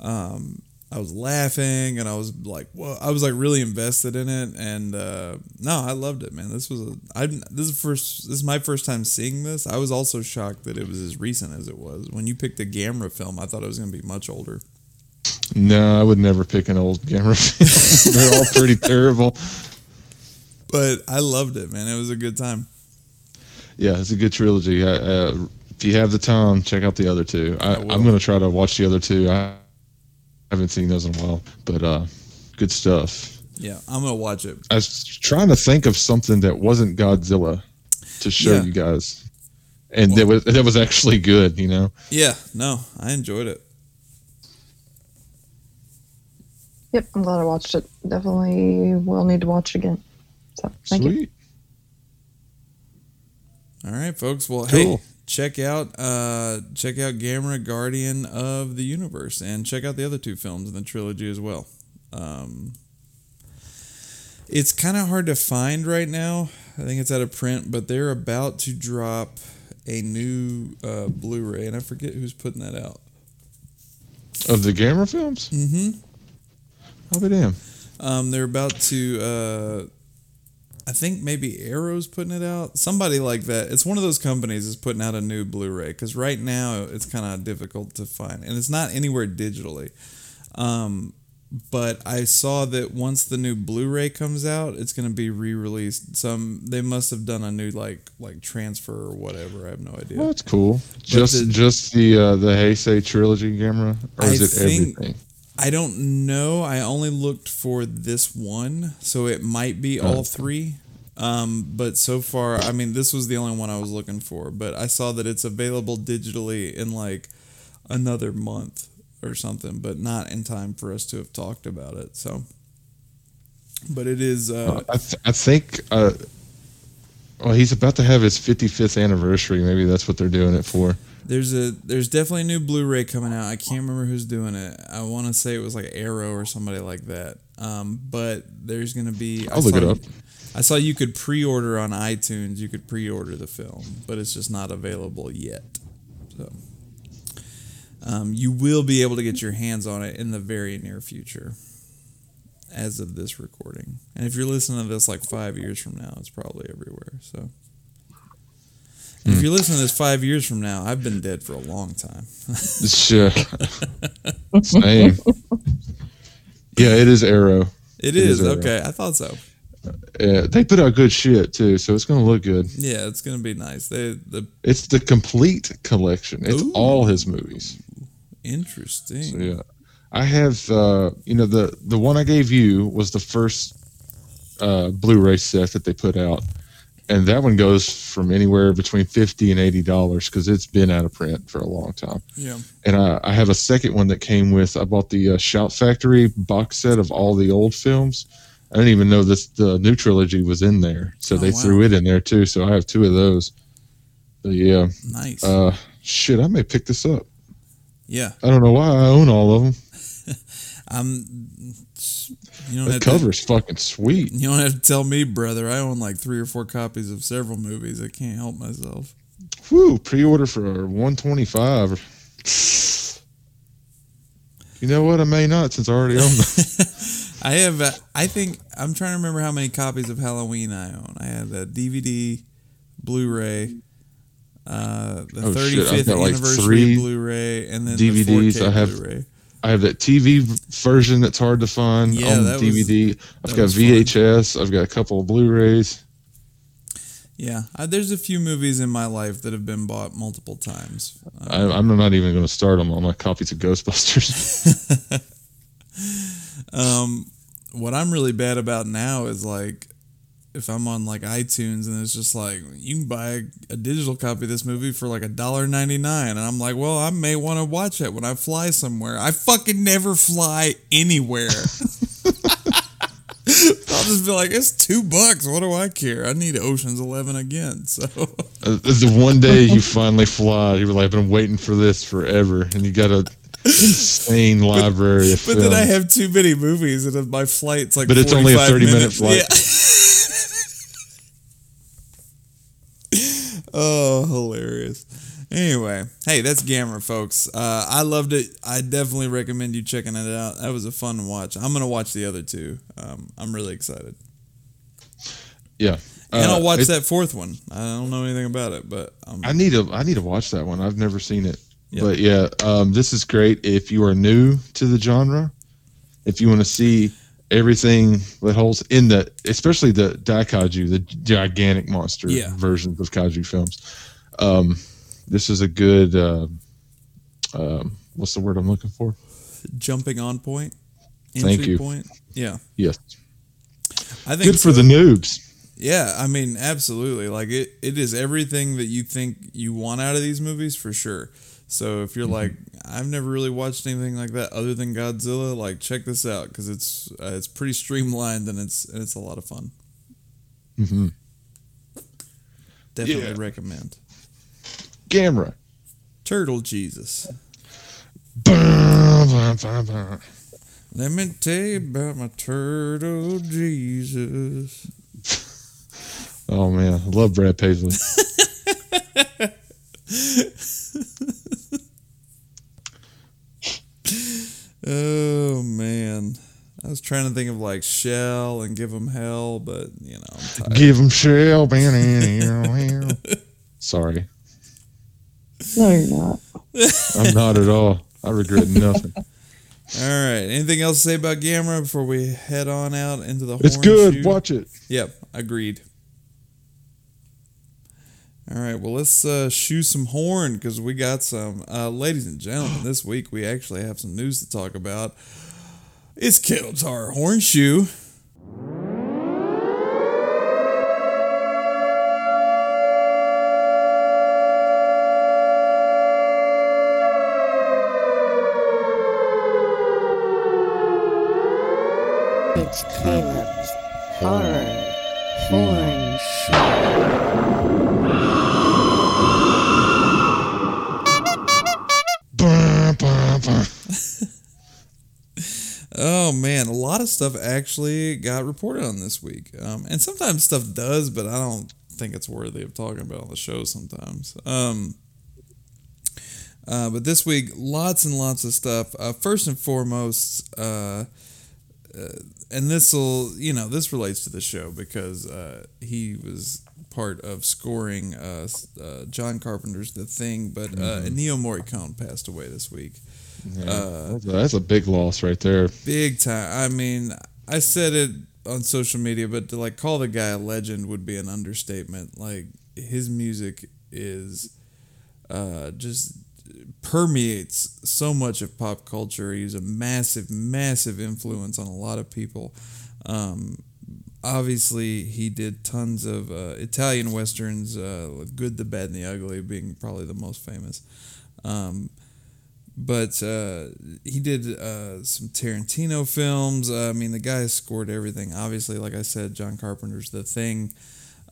um, I was laughing and I was like, well, I was like really invested in it, and uh, no, I loved it, man. This was a I this is first this is my first time seeing this. I was also shocked that it was as recent as it was. When you picked a Gamera film, I thought it was gonna be much older. No, I would never pick an old Gamera film. They're all pretty terrible. But I loved it, man. It was a good time. Yeah, it's a good trilogy. I, uh, if you have the time, check out the other two. I, I I'm going to try to watch the other two. I haven't seen those in a while, but uh, good stuff. Yeah, I'm gonna watch it. I was trying to think of something that wasn't Godzilla to show Yeah. you guys, and that was that was actually good. You know, Yeah, no, I enjoyed it. Yep, I'm glad I watched it. Definitely will need to watch it again. So thank you. sweet. All right, folks. Well, hey, check out uh check out Gamera Guardian of the Universe and check out the other two films in the trilogy as well. Um it's kind of hard to find right now. I think it's out of print, but they're about to drop a new uh, Blu-ray, and I forget who's putting that out. Of the Gamera films, Mm-hmm. I'll be damn. Um, they're about to. Uh, I think maybe Arrow's putting it out. Somebody like that. It's one of those companies is putting out a new Blu-ray because right now it's kind of difficult to find, and it's not anywhere digitally. Um, but I saw that once the new Blu-ray comes out, it's going to be re-released. Some they must have done a new like like transfer or whatever. I have no idea. Well, that's cool. Just the- just the uh, the Heisei trilogy Gamera, or is I it think- everything? I don't know. I only looked for this one, so it might be all three. Um, but so far, I mean, this was the only one I was looking for. But I saw that it's available digitally in like another month or something, but not in time for us to have talked about it. So, but it is. Uh, I, th- I think. Uh, well, he's about to have his 55th anniversary. Maybe that's what they're doing it for. There's a there's definitely a new Blu-ray coming out. I can't remember who's doing it. I want to say it was like Arrow or somebody like that. Um, but there's gonna be. I I'll look saw- it up. I saw you could pre-order on iTunes. You could pre-order the film, but it's just not available yet. So, um, you will be able to get your hands on it in the very near future, as of this recording. And if you're listening to this like five years from now, it's probably everywhere. So. And If you're listening to this five years from now, I've been dead for a long time. Sure. Same. Yeah, it is Arrow. It It is, is Arrow. okay. I thought so. Uh, they put out good shit too, so it's gonna look good. Yeah, it's gonna be nice. They the It's the complete collection. It's Ooh. all his movies. interesting. So, yeah, I have. Uh, you know, the the one I gave you was the first uh, Blu-ray set that they put out, and that one goes from anywhere between fifty and eighty dollars because it's been out of print for a long time. Yeah. And I, I have a second one that came with. I bought the uh, Shout Factory box set of all the old films. I didn't even know this the new trilogy was in there, so Oh, they wow. threw it in there too. So I have two of those. But yeah, Nice. uh, shit, I may pick this up. yeah. I don't know why I own all of them. I'm. You don't The have to, cover's fucking sweet. You don't have to tell me, brother. I own like three or four copies of several movies. I can't help myself. Whew, pre-order for one twenty five. You know what? I may not since I already own them. I have. Uh, I think I'm trying to remember how many copies of Halloween I own. I have the DVD, Blu-ray, uh, the Oh, shit, I've 35th got, like, anniversary three Blu-ray, and then the DVDs. 4K I have- Blu-ray. I have that TV version that's hard to find Yeah, on that was- DVD. I've got was fun. VHS. I've got a couple of Blu-rays. Yeah, I, there's a few movies in my life that have been bought multiple times. Uh, I, I'm not even going to start them all my copies of Ghostbusters. Um, what I'm really bad about now is like if I'm on like iTunes and it's just like you can buy a digital copy of this movie for like a dollar ninety nine, and I'm like, well, I may want to watch it when I fly somewhere. I fucking never fly anywhere. I'll just be like, it's two bucks. What do I care? I need Ocean's Eleven again. So Uh, the one day you finally fly, you're like, I've been waiting for this forever, and you got a insane library of But then I have too many movies, and my flight's like. But it's only a 30 minute flight. Yeah. oh, hilarious. Anyway, hey, that's Gamera, folks. Uh, I loved it. I definitely recommend you checking it out. That was a fun watch. I'm gonna watch the other two. Um, I'm really excited, yeah, and Uh, I'll watch it- that fourth one. I don't know anything about it, but um, I need to. I need to watch that one. I've never seen it. Yeah. But yeah, um, this is great if you are new to the genre. If you want to see everything that holds in the, especially the daikaiju, the gigantic monster Yeah. versions of kaiju films. Um, this is a good. Uh, um, what's the word I'm looking for? Jumping on point. Thank entry you. Point. Yeah, Yes, I think good for so. the noobs. Yeah, I mean, absolutely. Like it, it is everything that you think you want out of these movies for sure. So if Mm-hmm. you're like, I've never really watched anything like that other than Godzilla, like check this out because it's uh, it's pretty streamlined and it's and it's a lot of fun. hmm Definitely Yeah. recommend. Gamera. Turtle Jesus. Let me tell you about my turtle Jesus. Oh man, I love Brad Paisley. Oh man. I was trying to think of like Shell and give them Hell, but you know, I'm tired. Give them shell. Man. Sorry, No, you're not. I'm not at all. I regret nothing. All right. Anything else to say about Gamera before we head on out into the It's good. shoe? Watch it. Yep, agreed. All right, well, let's uh, shoe some horn because we got some. Uh, ladies and gentlemen, this week we actually have some news to talk about. It's Kettle Tar Horn Shoe. It's Caleb's Horror Horn Show. Oh man, a lot of stuff actually got reported on this week, um, and sometimes stuff does, but I don't think it's worthy of talking about on the show. Sometimes, um, uh, but this week, lots and lots of stuff. Uh, first and foremost, uh, uh, and this will, you know, this relates to the show because uh, he was part of scoring uh, uh, John Carpenter's The Thing, but uh, Ennio Morricone passed away this week. Yeah, that's, a, that's a big loss right there. Big time. I mean, I said it on social media, but to like call the guy a legend would be an understatement. Like his music is uh, just permeates so much of pop culture. He's a massive, massive influence on a lot of people. Um, obviously, he did tons of uh, Italian westerns, uh, Good, the Bad, and the Ugly being probably the most famous. Um, but uh, he did uh, some Tarantino films. Uh, I mean, the guy scored everything. Obviously, like I said, John Carpenter's The Thing.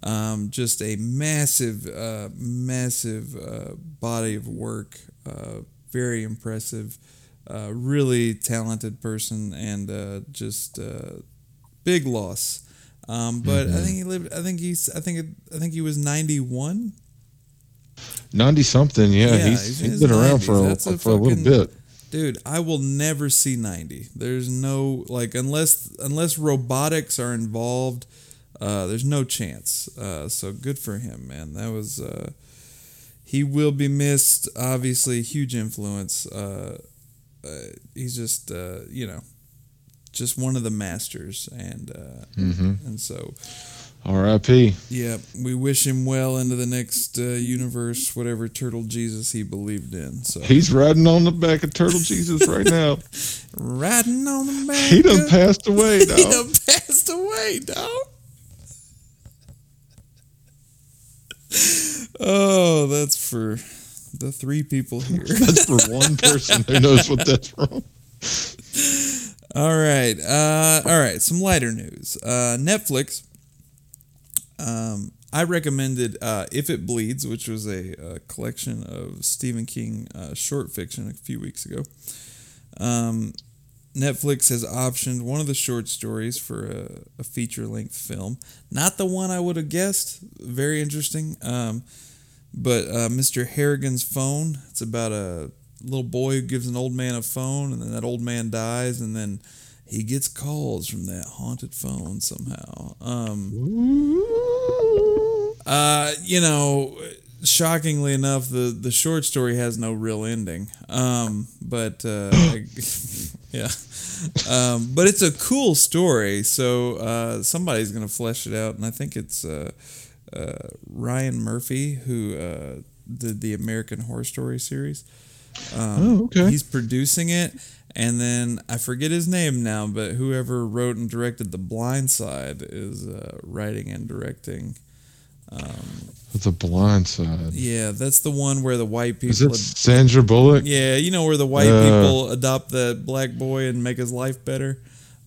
Um, just a massive, uh, massive uh, body of work. Uh, very impressive. Uh, really talented person, and uh, just uh, big loss. Um, but I think he lived. I think he's. I think. I think he was ninety one. Ninety something. Yeah, Yeah, he's, he's in he's his been around for a, a for a little bit. Dude, I will never see 90. There's no like unless unless robotics are involved, uh, there's no chance. Uh, so good for him, man. That was uh, he will be missed. Obviously, huge influence. Uh, uh, he's just uh, you know, just one of the masters, and uh, hmm and so R.I.P. yeah, we wish him well into the next uh, universe, whatever turtle Jesus he believed in. So He's riding on the back of Turtle Jesus right now. riding on the back. He done of- passed away, dog. He done passed away, dog. Oh, that's for the three people here. That's for one person who knows what that's from. all right, uh, all right. Some lighter news. Uh, Netflix. Um, I recommended uh, "If It Bleeds," which was a, uh collection of Stephen King uh, short fiction a few weeks ago. Um, Netflix has optioned one of the short stories for a, a feature length film. Not the one I would have guessed. Very interesting. Um, but uh, Mr. Harrigan's phone. It's about a little boy who gives an old man a phone, and then that old man dies, and then he gets calls from that haunted phone somehow. Um, uh, you know, shockingly enough, the the short story has no real ending. Um, but uh, I- yeah, um, but it's a cool story. So uh, somebody's gonna flesh it out, and I think it's uh, uh, Ryan Murphy who uh, did the American Horror Story series. oh, okay. He's producing it, and then I forget his name now, but whoever wrote and directed The Blind Side is uh, writing and directing. The Blind Side. Yeah, that's the one where the white Is people. it Sandra Bullock? yeah, you know where the white Uh. people adopt the black boy and make his life better.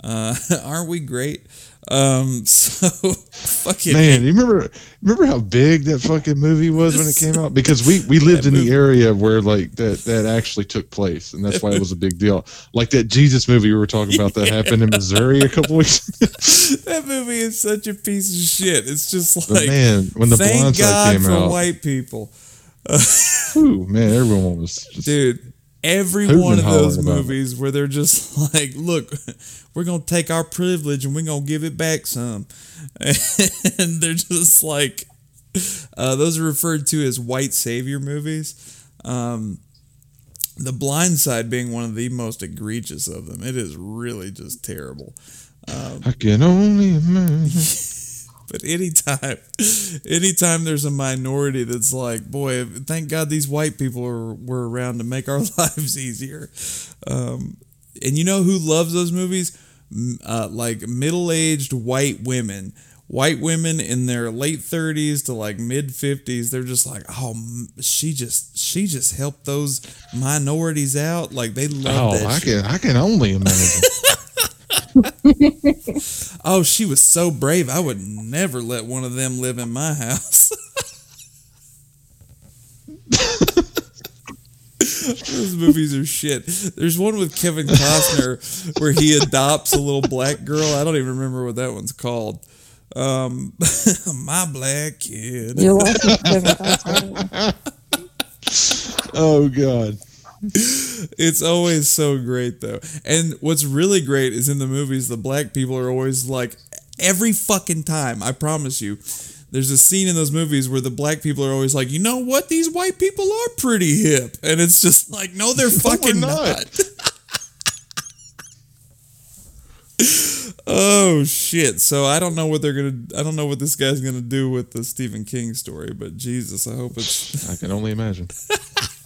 Uh, aren't we great? Um, so fucking Man, you remember remember how big that fucking movie was when it came out? Because we we lived in the area where like that that actually took place, and that's why it was a big deal. Like that Jesus movie we were talking about that happened in Missouri a couple weeks ago. that movie is such a piece of shit. It's just But like man, when the thank God came for out, white people. whew, man, everyone was just dude every one of those movies where they're just like look we're gonna take our privilege and we're gonna give it back some and they're just like uh, those are referred to as white savior movies um, the blind side being one of the most egregious of them it is really just terrible I can only imagine. But anytime, anytime there's a minority that's like, boy, thank God these white people are, were around to make our lives easier. Um, and you know who loves those movies? M- Uh, like middle-aged white women. White women in their late 30s to like mid 50s, they're just like, oh, she just she just helped those minorities out. Like they love Oh, that. I shit. can I can only imagine. Oh, she was so brave. I would never let one of them live in my house. Those movies are shit. There's one with Kevin Costner where he adopts a little black girl. I don't even remember what that one's called. Um, my black kid. You lost me, Kevin Costner. oh God. It's always so great though. And what's really great is in the movies, the black people are always like every fucking time. I promise you. There's a scene in those movies where the black people are always like, you know what? These white people are pretty hip. And it's just like, no, they're fucking not. not. oh shit. So I don't know what they're gonna I don't know what this guy's gonna do with the Stephen King story, but Jesus, I hope it's I can only imagine.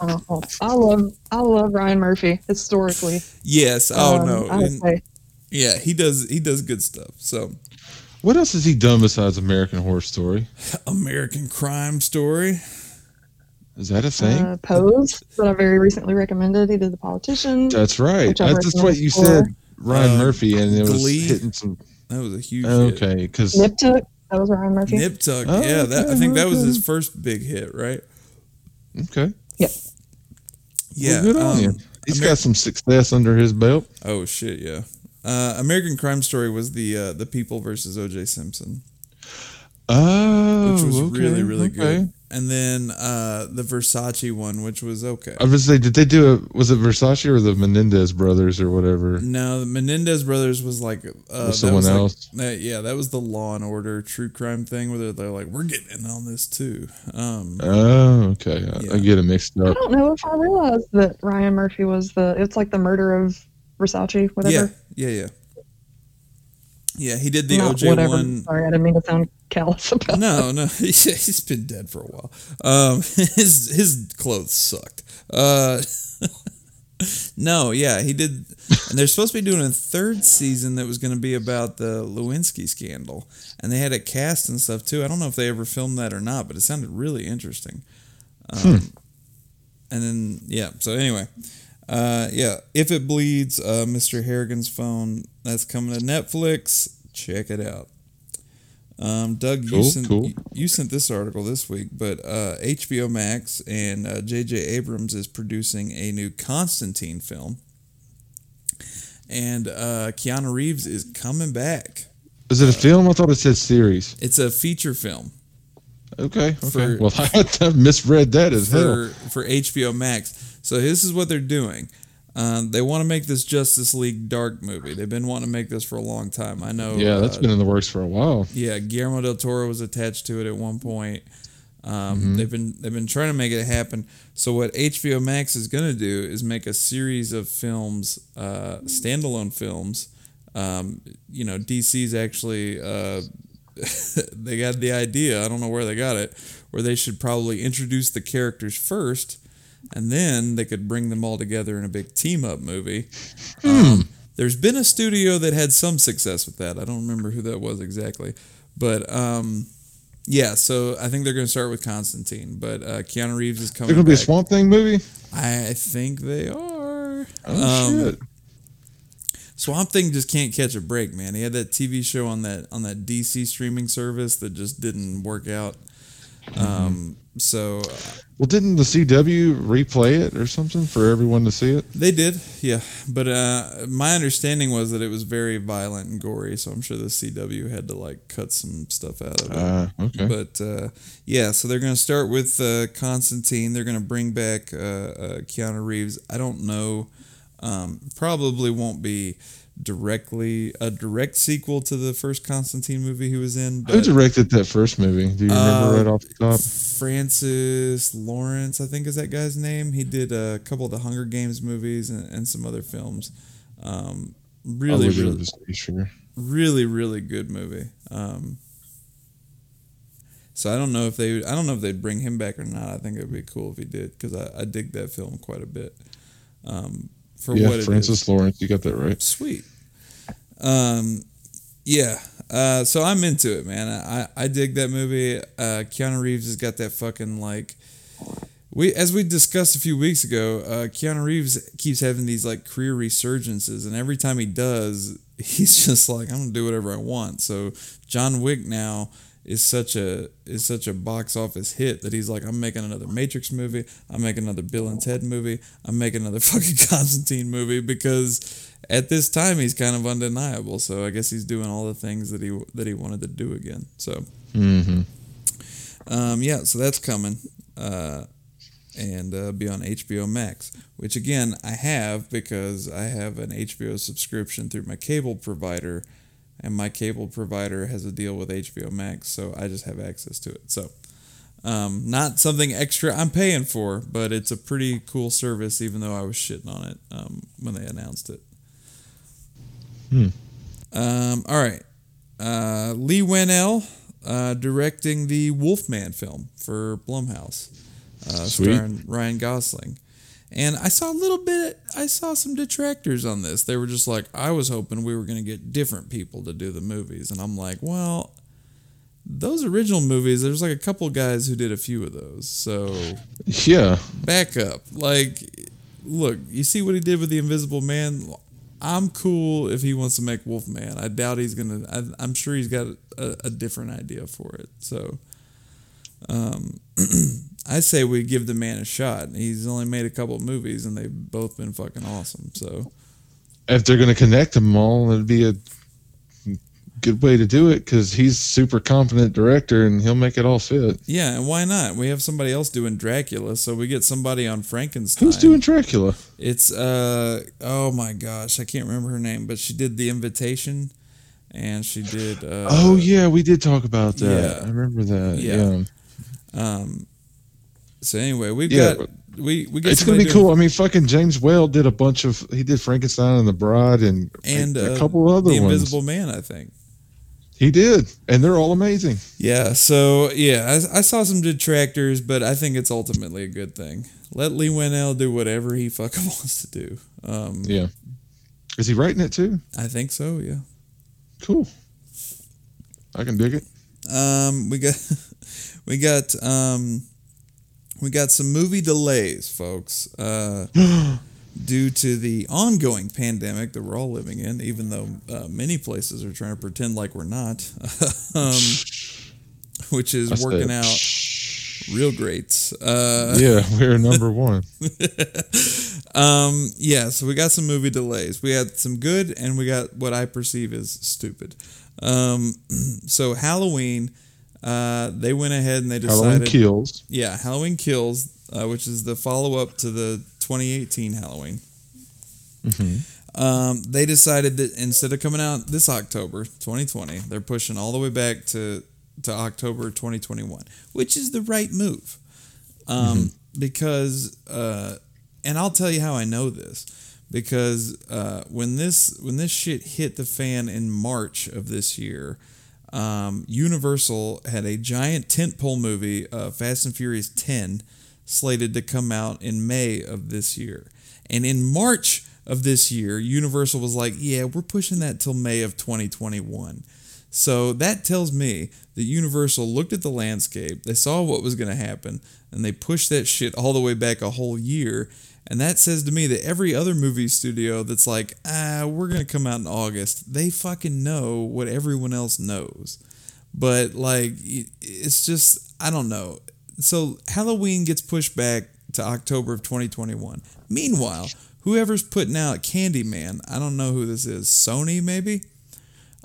Oh, I love I love Ryan Murphy historically. Yes. Oh Um, no. I would And- say yeah, he does he does good stuff. So What else has he done besides American Horror Story? American Crime Story. Is that a thing? uh, Pose that I very recently recommended. He did the politician. That's right. That's just what you recommended said, Ryan Uh, Murphy, and it was Glee. hitting some. That was a huge hit. Okay, because Nip Tuck. That was Ryan Murphy. Nip Tuck. Oh, yeah, that I think that was his first big hit, right? okay, Yep. Yeah. well, good on um, you. He's Amer- got some success under his belt. Oh shit, yeah. Uh, American Crime Story was the uh, the People versus O.J. Simpson, Oh, which was okay, really really okay. good. And then uh, the Versace one, which was okay. I was say, did they do it? Was it Versace or the Menendez brothers or whatever? No, the Menendez brothers was like uh, Was someone was like- else? yeah, that was the Law and Order true crime thing where they're, they're like, we're getting in on this too. Um, Oh, okay. I, Yeah. I get it mixed up. I don't know if I realized that Ryan Murphy was the. It's like the murder of Versace, whatever. yeah, yeah, yeah. Yeah, he did the Not OJ whatever. one. Sorry, I didn't mean to sound callous about. No, no, he's, he's been dead for a while. Um, his his clothes sucked. Uh, no, yeah, he did. And they're supposed to be doing a third season that was going to be about the Lewinsky scandal, and they had it cast and stuff too. I don't know if they ever filmed that or not, but it sounded really interesting. Um, And then yeah, so anyway, uh, yeah, if it bleeds, uh, Mr. Harrigan's phone that's coming to Netflix. Check it out. Um, Doug, you sent cool. you, you sent this article this week, but uh, HBO Max and uh, J.J. Abrams is producing a new Constantine film, and uh, Keanu Reeves is coming back. Is it a film? I thought it said series. It's a feature film Okay. Okay. For- well, I misread that as hell. for for HBO Max. So this is what they're doing. Um, they want to make this Justice League Dark movie. They've been wanting to make this for a long time. I know. Yeah, that's uh, been in the works for a while. Yeah, Guillermo del Toro was attached to it at one point. Um, They've been they've been trying to make it happen. So what HBO Max is going to do is make a series of films, uh, standalone films. Um, you know, DC's actually uh, they got the idea. I don't know where they got it, where they should probably introduce the characters first, and then they could bring them all together in a big team up movie. Um, there's been a studio that had some success with that. I don't remember who that was exactly, but um, yeah. So I think they're going to start with Constantine, but uh, Keanu Reeves is coming. There's gonna be a. Swamp Thing movie. I think they are. Oh Um, shit! Swamp Thing just can't catch a break, man. He had that TV show on that on that DC streaming service that just didn't work out. Um, so Well, didn't the CW replay it or something for everyone to see it? they did, yeah. But uh, my understanding was that it was very violent and gory, so I'm sure the CW had to like cut some stuff out of it. Uh, okay. But uh, yeah, so they're going to start with uh, Constantine. They're going to bring back uh, uh, Keanu Reeves. I don't know. Um, probably won't be directly a direct sequel to the first Constantine movie he was in. Who directed that first movie? Do you remember Uh, right off the top? Francis Lawrence, I think is that guy's name. He did a couple of the Hunger Games movies and, and some other films. Um, really, I'll look it up really, just to be sure. really really good movie um so i don't know if they i don't know if they'd bring him back or not i think it would be cool if he did because I, I dig that film quite a bit um for Yeah, what it Francis is. Lawrence. You got that right. sweet um yeah uh so i'm into it man i i dig that movie uh keanu reeves has got that fucking like we as we discussed a few weeks ago uh keanu reeves keeps having these like career resurgences and every time he does he's just like i'm gonna do whatever i want so john wick now is such a is such a box office hit that he's like i'm making another matrix movie. I'm making another bill and ted movie. I'm making another fucking constantine movie because at this time he's kind of undeniable. So i guess he's doing all the things that he that he wanted to do again. So Mm-hmm. um, yeah, so that's coming, uh, and uh, be on HBO Max, which again I have because I have an HBO subscription through my cable provider, and my cable provider has a deal with HBO Max, so I just have access to it. So, um, not something extra I'm paying for, but it's a pretty cool service, even though I was shitting on it um, when they announced it. Hmm. Um, all right, uh, Leigh Whannell uh, directing the Wolfman film for Blumhouse, uh, starring Ryan Gosling. And I saw a little bit. I saw some detractors on this. They were just like, I was hoping we were going to get different people to do the movies, and I'm like, well, those original movies. There's like a couple guys who did a few of those. So Yeah. back up. Like, look, you see what he did with the Invisible Man. I'm cool if he wants to make Wolfman. I doubt he's gonna. I, I'm sure he's got a, a different idea for it. So, um, I say we give the man a shot. He's only made a couple of movies, and they've both been fucking awesome. So, If they're going to connect them all, it'd be a good way to do it because he's super competent director and he'll make it all fit. yeah, and why not? We have somebody else doing Dracula, so we get somebody on Frankenstein. Who's doing Dracula? It's uh oh my gosh, I can't remember her name, but she did the invitation, and she did. Uh, oh yeah, we did talk about that. yeah. I remember that. Yeah. Yeah. Um. So anyway, we've Yeah, got we we got It's gonna be doing- cool. I mean, fucking James Whale did a bunch of. He did Frankenstein and the Bride and, and a uh, couple other the ones. Invisible Man, I think. He did, and they're all amazing. Yeah. So yeah, I, I saw some detractors, but I think it's ultimately a good thing. Let Leigh Whannell do whatever he fucking wants to do. Um, Yeah. Is he writing it too? I think so. Yeah. Cool. I can dig it. Um, we got we got um, we got some movie delays, folks. Uh, due to the ongoing pandemic that we're all living in, even though uh, many places are trying to pretend like we're not, um, which is said, working out real great. Uh, Yeah, we're number one. um, yeah, so we got some movie delays. We had some good, and we got what I perceive as stupid. Um, so Halloween, uh, they went ahead and they decided. Halloween kills. Yeah, Halloween Kills, uh, which is the follow up to the 2018 Halloween. Um, they decided that instead of coming out this October 2020, they're pushing all the way back to to October 2021, which is the right move. Um, because uh, and I'll tell you how I know this because uh, when this when this shit hit the fan in March of this year, um, Universal had a giant tentpole movie, uh, Fast and Furious 10, slated to come out in May of this year, and in March of this year, Universal was like, "Yeah, we're pushing that till May of 2021." So that tells me that Universal looked at the landscape, they saw what was going to happen, and they pushed that shit all the way back a whole year. And that says to me that every other movie studio that's like, ah, we're going to come out in August, they fucking know what everyone else knows. But like, it's just, I don't know. So Halloween gets pushed back to October of 2021. Meanwhile, whoever's putting out Candyman, I don't know who this is, Sony maybe?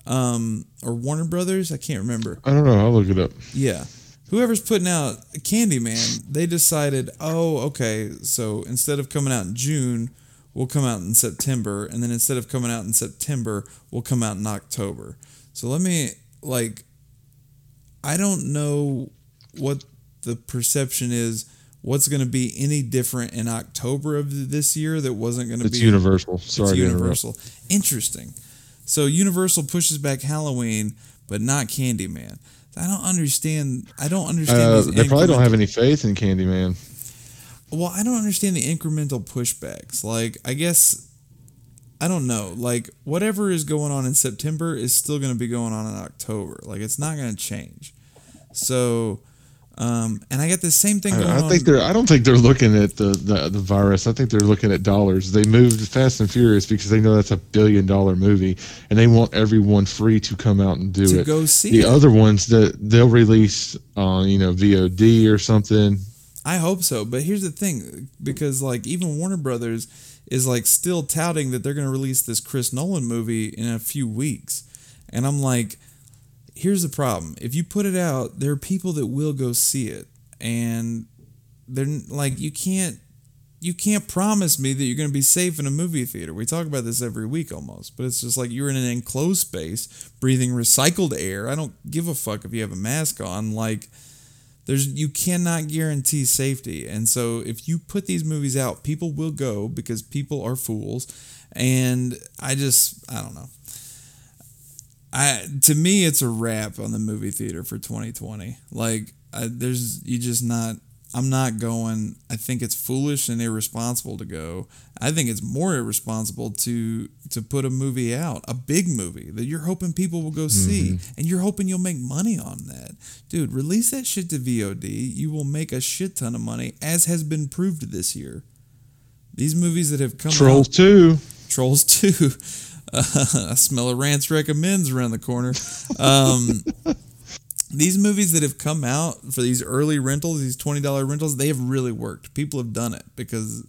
Um, or Warner Brothers? I can't remember. I don't know. I'll look it up. Yeah. Whoever's putting out Candyman, they decided, oh, okay, so instead of coming out in June, we'll come out in September. And then instead of coming out in September, we'll come out in October. So let me, like, I don't know what the perception is, what's going to be any different in October of this year that wasn't going to be. It's be. Universal. Sorry It's interrupt. Universal. Interesting. So Universal pushes back Halloween, but not Candyman. I don't understand. I don't understand. Uh, they probably don't have any faith in Candyman. Well, I don't understand the incremental pushbacks. Like, I guess I don't know. Like, whatever is going on in September is still going to be going on in October. Like, it's not going to change. So, um, and I got the same thing going I, I think they're. I don't think they're looking at the, the the virus. I think they're looking at dollars. They moved Fast and Furious because they know that's a billion dollar movie, and they want everyone free to come out and do to it. go see the it. other ones that they'll release on you know VOD or something. I hope so. But here's the thing because, like, even Warner Brothers is, like, still touting that they're going to release this Chris Nolan movie in a few weeks. And I'm like, here's the problem. If you put it out, there are people that will go see it. And they're like, you can't. You can't promise me that you're going to be safe in a movie theater. We talk about this every week almost, but it's just like you're in an enclosed space, breathing recycled air. I don't give a fuck if you have a mask on. Like, there's you cannot guarantee safety and so if you put these movies out people will go because people are fools and i just i don't know i to me it's a wrap on the movie theater for 2020 like I, there's you just not i'm not going i think it's foolish and irresponsible to go. I think it's more irresponsible to to put a movie out a big movie that you're hoping people will go see mm-hmm. and you're hoping you'll make money on that. Dude release that shit to vod you will make a shit ton of money as has been proved this year. These movies that have come Trolls out two. Trolls 2. I smell a Rants recommends around the corner. Um, these movies that have come out for these early rentals, these $20 rentals, they have really worked. People have done it because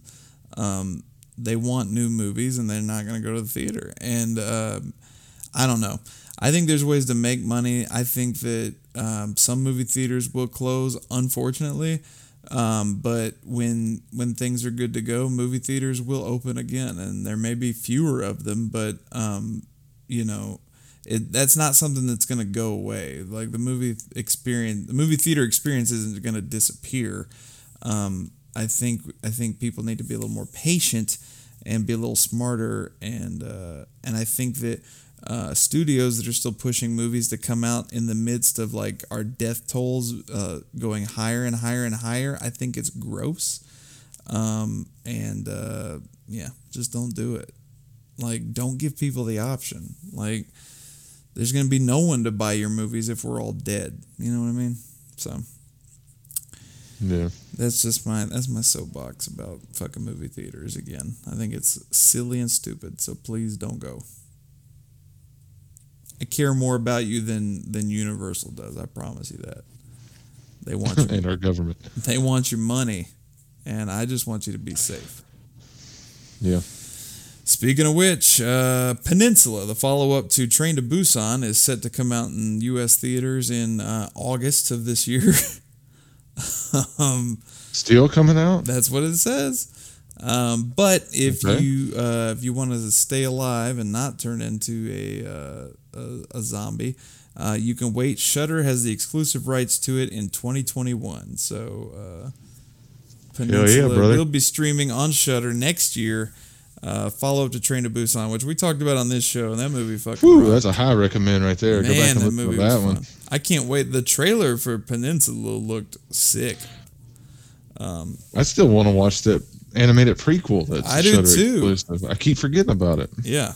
um, they want new movies and they're not going to go to the theater. And um I don't know. I think there's ways to make money. I think that um, some movie theaters will close, unfortunately. Um, but when when things are good to go, movie theaters will open again, and there may be fewer of them, but um, you know, it, that's not something that's going to go away. Like the movie experience, the movie theater experience isn't going to disappear. Um, I think I think people need to be a little more patient and be a little smarter, and uh, and I think that uh, studios that are still pushing movies to come out in the midst of like our death tolls uh, going higher and higher and higher, I think it's gross. Um, and uh, yeah, just don't do it. Like, don't give people the option. Like, there's gonna be no one to buy your movies if we're all dead. You know what I mean? So Yeah. that's just my that's my soapbox about fucking movie theaters again. I think it's silly and stupid. So please don't go. I care more about you than than Universal does. I promise you that. They want your, and our government. they want your money, and I just want you to be safe. Yeah. Speaking of which, uh, Peninsula, the follow up to Train to Busan, is set to come out in U.S. theaters in uh, August of this year. um, Still coming out. That's what it says. Um, but if Okay. you uh, if you want to stay alive and not turn into a uh, a, a zombie, Uh, you can wait. Shudder has the exclusive rights to it in 2021. So, uh, Peninsula brother. will be streaming on Shudder next year. Uh, follow up to Train to Busan, which we talked about on this show, and that movie fucking. Whew, that's a high recommend right there. Go back Man, and that look movie was that one. fun. I can't wait. The trailer for Peninsula looked sick. I still want to watch that animated prequel. That's I do too. exclusive. I keep forgetting about it. Yeah,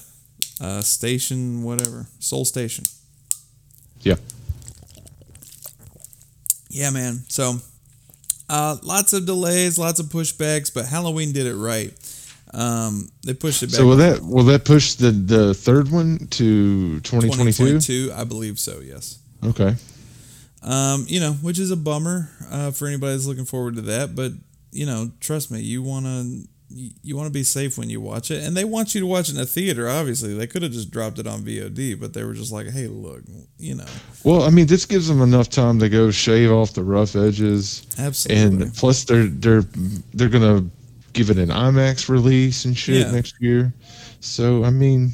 uh, Station, whatever, Seoul Station. Yeah. Yeah, man. So, uh, lots of delays, lots of pushbacks, but Halloween did it right. Um, they pushed it back. So will that will that push the the third one to 2022? 2022, I believe so. Yes. Okay. Um, you know, which is a bummer uh, for anybody that's looking forward to that. But you know, trust me, you wanna you want to be safe when you watch it, and they want you to watch it in a theater. Obviously, they could have just dropped it on VOD, but they were just like, "Hey, look, you know, Well, I mean, this gives them enough time to go shave off the rough edges, absolutely." and plus they're they're they're gonna give it an IMAX release and shit Yeah. next year. So I mean,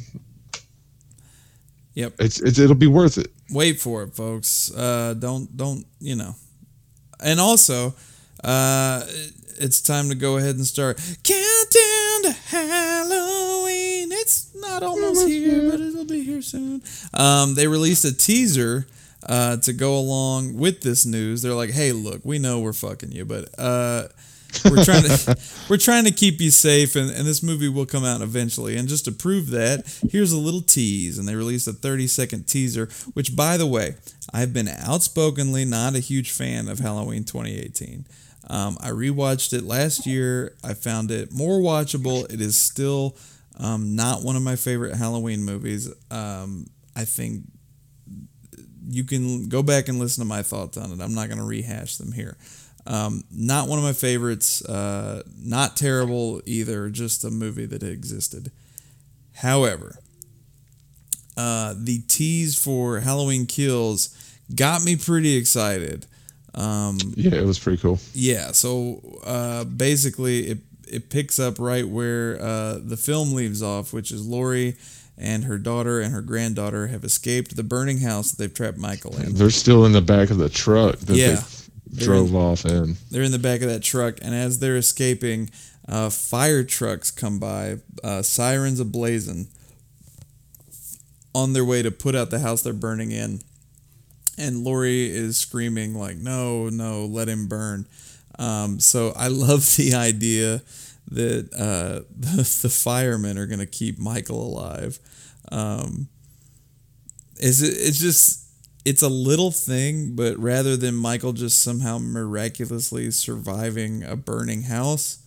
Yep. it's, it's it'll be worth it. wait for it, folks. Uh, don't don't you know? And also, uh, it's time to go ahead and start countdown to Halloween. It's not almost here, but it'll be here soon. Um, they released a teaser. Uh, to go along with this news, they're like, "Hey, look, we know we're fucking you, but uh, we're trying to we're trying to keep you safe, and, and this movie will come out eventually. And just to prove that, here's a little tease. And they released a 30 second teaser, which, by the way, I've been outspokenly not a huge fan of Halloween 2018. Um, I rewatched it last year. I found it more watchable. It is still um, not one of my favorite Halloween movies. Um, I think you can go back and listen to my thoughts on it. I'm not going to rehash them here. Um, not one of my favorites. Uh, not terrible either. Just a movie that existed. However, uh, the tease for Halloween Kills got me pretty excited. Um, Yeah, it was pretty cool. yeah, so uh, basically, it it picks up right where uh, the film leaves off, which is Laurie and her daughter and her granddaughter have escaped the burning house that they've trapped Michael in. They're still in the back of the truck that Yeah. they drove off in. They're in the back of that truck, and as they're escaping, uh, fire trucks come by, uh, sirens ablazing, on their way to put out the house they're burning in. And Laurie is screaming like, "No, no, let him burn!" Um, so I love the idea that uh, the, the firemen are going to keep Michael alive. Um, is it? It's just it's a little thing, but rather than Michael just somehow miraculously surviving a burning house,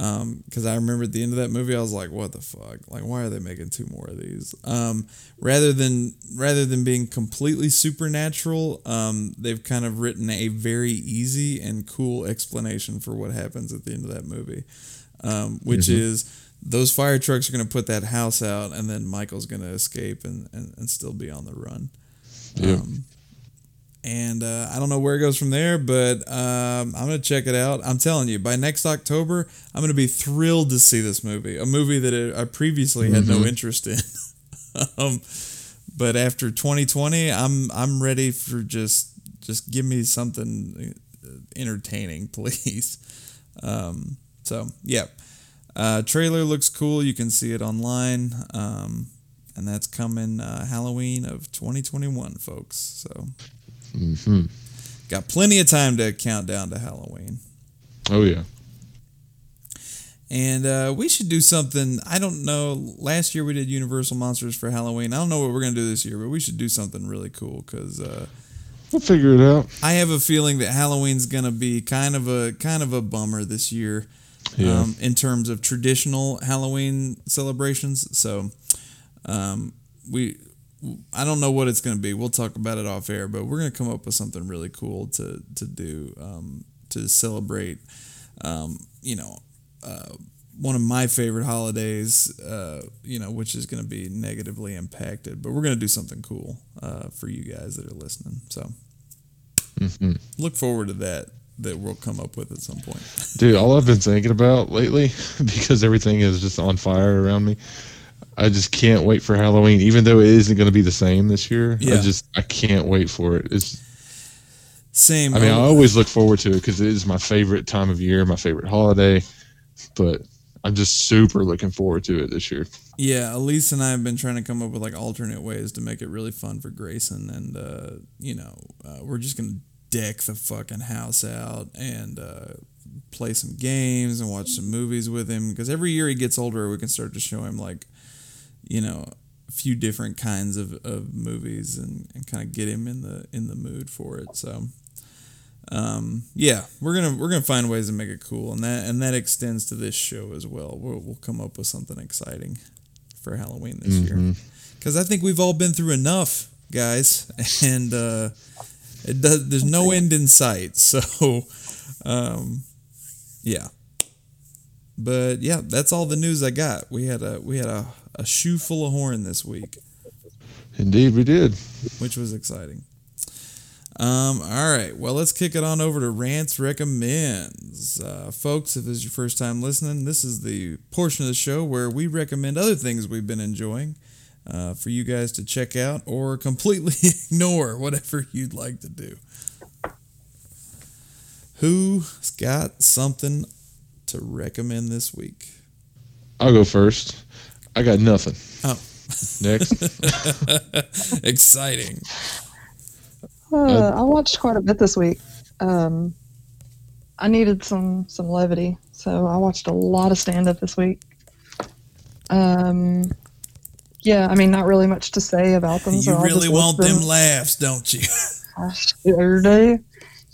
because I remember at the end of that movie, I was like, "What the fuck? Like, why are they making two more of these?" Um, rather than rather than being completely supernatural, um, they've kind of written a very easy and cool explanation for what happens at the end of that movie, um, which is those fire trucks are going to put that house out, and then Michael's going to escape and, and, and still be on the run. Yeah. And uh, I don't know where it goes from there, but um, I'm gonna check it out. I'm telling you, by next October, I'm gonna be thrilled to see this movie. A movie that I previously had no interest in. um, but after 2020, I'm I'm ready for just just give me something entertaining, please. Um, so yeah, uh, trailer looks cool. You can see it online. Um, and that's coming uh, Halloween of 2021, folks. So hmm got plenty of time to count down to Halloween. Oh yeah. And uh, we should do something. I don't know. Last year we did Universal Monsters for Halloween. I don't know what we're gonna do this year, but we should do something really cool because uh, We'll figure it out. I have a feeling that Halloween's gonna be kind of a kind of a bummer this year. Yeah. um, in terms of traditional Halloween celebrations. So, um, we, I don't know what it's going to be. We'll talk about it off air, but we're going to come up with something really cool to to do um, to celebrate. Um, you know, uh, one of my favorite holidays. Uh, you know, which is going to be negatively impacted, but we're going to do something cool uh, for you guys that are listening. So, hmm look forward to that. That we'll come up with at some point. Dude, all I've been thinking about lately, because everything is just on fire around me, I just can't wait for Halloween, even though it isn't going to be the same this year. Yeah. I just I can't wait for it. It's Same. I mean I always look forward to it because it is my favorite time of year, my favorite holiday. But I'm just super looking forward to it this year. Yeah, Elise and I have been trying to come up with like alternate ways to make it really fun for Grayson, and uh, you know, uh, we're just gonna deck the fucking house out and uh, play some games and watch some movies with him. Because every year he gets older, we can start to show him like, you know, a few different kinds of, of movies and, and kind of get him in the in the mood for it. So. Um, yeah, we're gonna we're gonna find ways to make it cool, and that and that extends to this show as well. We'll, we'll come up with something exciting for Halloween this year because I think we've all been through enough, guys, and uh, it does. There's no end in sight. So, um, yeah. But yeah, that's all the news I got. We had a we had a, a shoe full of horn this week, Indeed, we did. which was exciting. Um, all right, well, let's kick it on over to Rants Recommends. Uh, folks, if this is your first time listening, this is the portion of the show where we recommend other things we've been enjoying uh, for you guys to check out or completely ignore, whatever you'd like to do. Who's got something to recommend this week? I'll go first. I got nothing. Oh, Next. exciting. Uh, I watched quite a bit this week. Um, I needed some some levity, so I watched a lot of stand up this week. Um, yeah, I mean, not really much to say about them. so You I'll really want list them laughs, don't you? I sure do.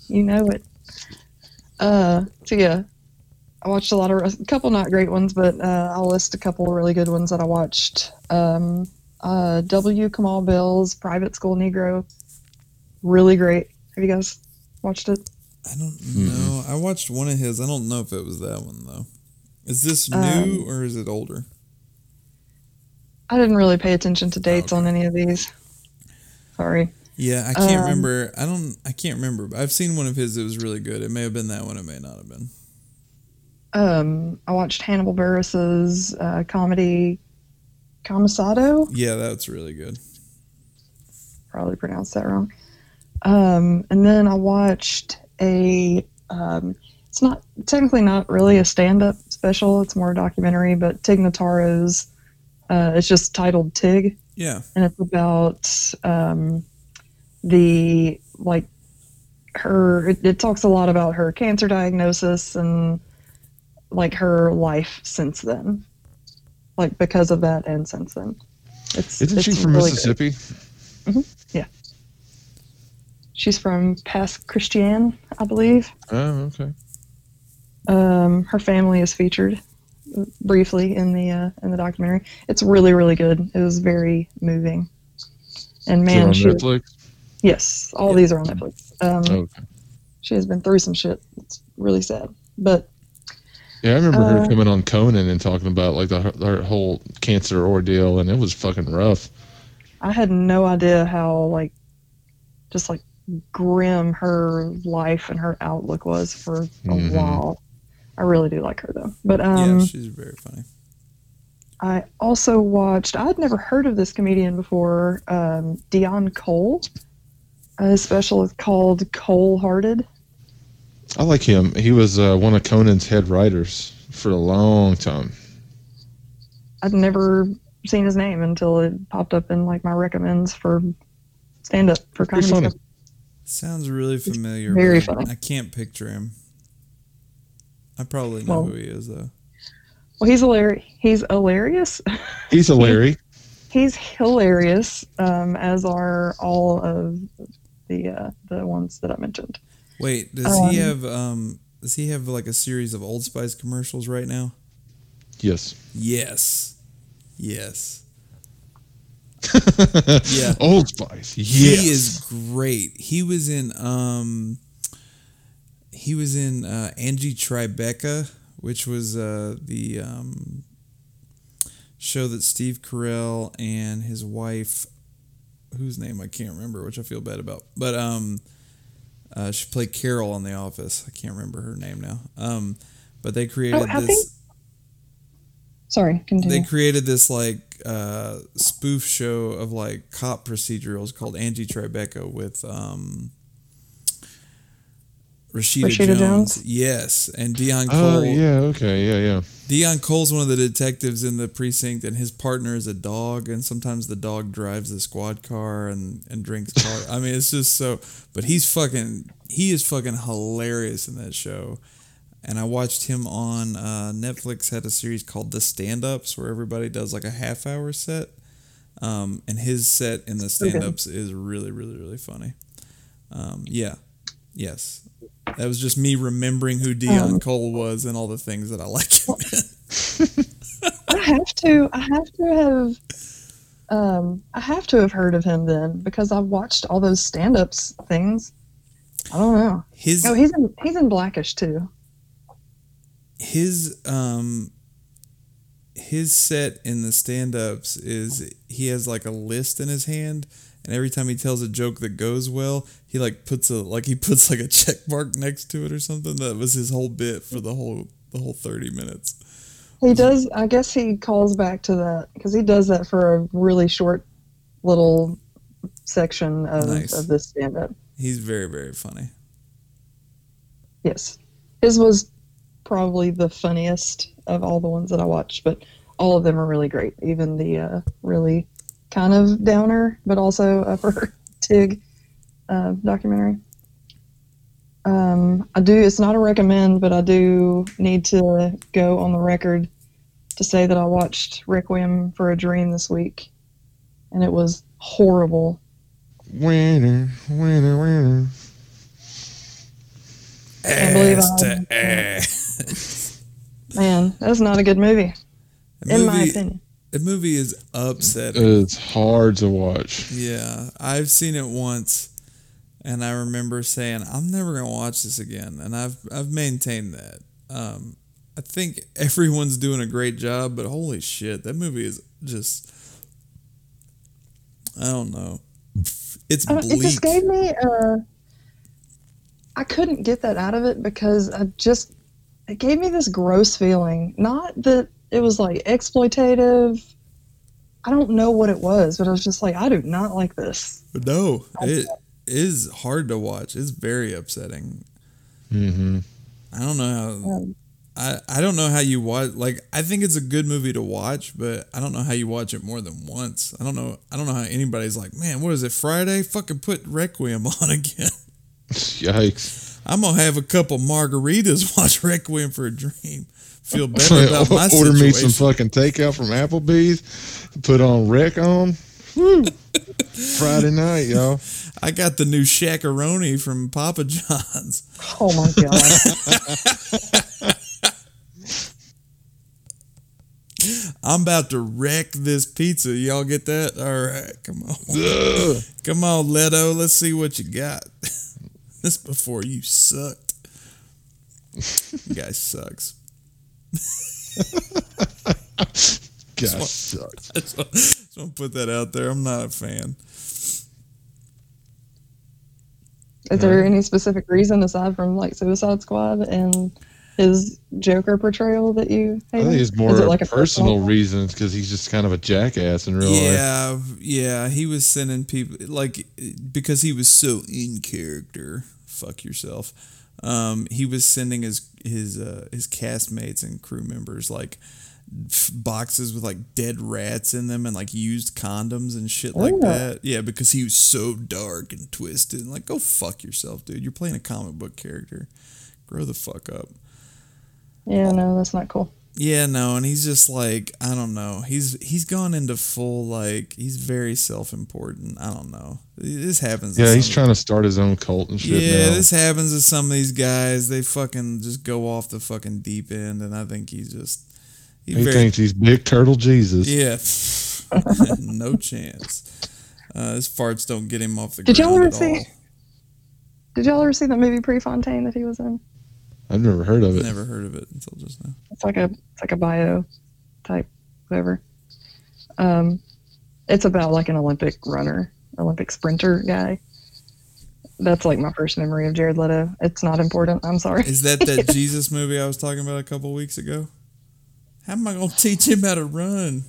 You know it. Uh, so yeah, I watched a lot of a couple not great ones, but uh, I'll list a couple really good ones that I watched. Um, uh, W. Kamau Bell's Private School Negro, really great. Have you guys watched it? I don't know. I watched one of his. I don't know if it was that one though. Is this Um, new or is it older? I didn't really pay attention to dates on any of these. Sorry. Yeah, I can't um, remember. I don't. I can't remember. I've seen one of his. It was really good. It may have been that one. It may not have been. Um, I watched Hannibal Buress's uh, comedy Camisado. Yeah, that's really good. probably pronounced that wrong. Um, and then I watched a. Um, it's not technically not really a stand-up special. It's more a documentary. But Tig Notaro's. Uh, it's just titled Tig, Yeah. and it's about um, the like her. It, it talks a lot about her cancer diagnosis and like her life since then, like because of that and since then. It's, Isn't she it's from really. Mississippi? She's from Pass Christian, I believe. Oh, okay. Um, her family is featured briefly in the uh, in the documentary. It's really really good. It was very moving. And man, on she Netflix? yes, all these are on Netflix. Um, Okay. She has been through some shit. It's really sad, but Yeah, I remember her Uh, coming on Conan and talking about like the, her whole cancer ordeal, and it was fucking rough. I had no idea how like just like grim her life and her outlook was for a Mhm. while. I really do like her though. But um, yeah, she's very funny. I also watched. I'd never heard of this comedian before. Um, Deon Cole. His special is called Cold Hearted. I like him. He was uh, one of Conan's head writers for a long time. I'd never seen his name until it popped up in like my recommends for stand up for Pretty comedy. funny. stuff. Sounds really familiar. very funny. I can't picture him. I probably know Well- who he is though. Well, he's hilarious. He's hilarious. He's a Larry. he's hilarious. Um, as are all of the uh, the ones that I mentioned. Wait, does he Um, have um? Does he have like a series of Old Spice commercials right now? yes. Yes. Yes. Yeah. Old Spice. Yes. He is great. He was in um he was in uh, Angie Tribeca, which was uh, the um, show that Steve Carell and his wife, whose name I can't remember, which I feel bad about, but um, uh, she played Carol on The Office. I can't remember her name now. Um, but they created Oh, this. Sorry, continue. they created this like uh, spoof show of like cop procedurals called Angie Tribeca with um, Rashida, Rashida Jones. Jones? Yes, and Deon Cole. Oh Cole. yeah, okay, yeah, yeah. Deon Cole's one of the detectives in the precinct, and his partner is a dog, and sometimes the dog drives the squad car and and drinks car. I mean, it's just so. But he's fucking. He is fucking hilarious in that show. And I watched him on uh, Netflix. Had a series called The Stand Ups, where everybody does like a half hour set. Um, and his set in the stand ups is really, really, really funny. Um, yeah. Yes. That was just me remembering who Deon Um, Cole was and all the things that I like. I have to. I have to have. Um, I have to have heard of him then because I've watched all those stand-ups things. I don't know. His Oh, he's in he's in Blackish too. his um his set in the stand-ups is he has like a list in his hand and every time he tells a joke that goes well he like puts a like he puts like a check mark next to it or something that was his whole bit for the whole the whole 30 minutes He does. I guess he calls back to that because he does that for a really short little section of, Nice. of this stand-up. he's very very funny Yes, his was probably the funniest of all the ones that I watched, but all of them are really great. Even the uh, really kind of downer, but also upper Tig uh, documentary. Um, I do. It's not a recommend, but I do need to go on the record to say that I watched Requiem for a Dream this week, and it was horrible. Winner, winner, winner. can't believe Ass I- to ass. Man, that's not a good movie, The in my opinion. the movie is upsetting It's hard to watch. Yeah, I've seen it once, and I remember saying I'm never gonna watch this again, and I've I've maintained that. Um, I think everyone's doing a great job, but holy shit, that movie is just I don't know. It's bleak. It just gave me. Uh, I couldn't get that out of it because I just it gave me this gross feeling. Not that it was like exploitative. I don't know what it was, but I was just like, I do not like this. no, it is hard to watch. It's very upsetting. hmm I don't know how. Um, I, I don't know how you watch like I think it's a good movie to watch, but I don't know how you watch it more than once. I don't know I don't know how anybody's like, man, what is it, Friday? Fucking put Requiem on again. Yikes. I'm gonna have a couple margaritas, watch Requiem for a Dream. Feel better about my Order situation. me some fucking takeout from Applebee's. Put on Rec on. Woo. Friday night, y'all. I got the new Shaq-a-Roni from Papa John's. oh my god! I'm about to wreck this pizza. Y'all get that? All right, come on. Ugh. Come on, Leto. Let's see what you got. this before you sucked. You guys sucks. God, sucks. Just want just want to put that out there. I'm not a fan. Is there any specific reason aside from like Suicide Squad and his Joker portrayal that you I think it's more Is it like a personal reasons because he's just kind of a jackass in real life. Yeah, yeah. He was sending people like because he was so in character. Fuck yourself. Um, he was sending his his uh, his castmates and crew members like f- boxes with like dead rats in them and like used condoms and shit oh, like Oh. that. Yeah, because he was so dark and twisted. And, like, go fuck yourself, dude. You're playing a comic book character. Grow the fuck up. Yeah, no, that's not cool. Yeah, no, and he's just like I don't know. He's he's gone into full like he's very self important. I don't know. This happens. to Yeah, he's trying to start his own cult and shit Yeah, now. this happens to some of these guys. They fucking just go off the fucking deep end, and I think he's just he he's very thinks he's big turtle Jesus. yeah. no chance. Uh, his farts don't get him off the Did y'all ground ever at see- all. Did y'all ever see that movie Prefontaine that he was in? I've never heard of it. Never heard of it until just now. It's like a it's like a bio type whatever. Um, it's about like an Olympic runner, Olympic sprinter guy. That's like my first memory of Jared Leto. It's not important. I'm sorry. Is that that Jesus movie I was talking about a couple weeks ago? How am I gonna teach him how to run?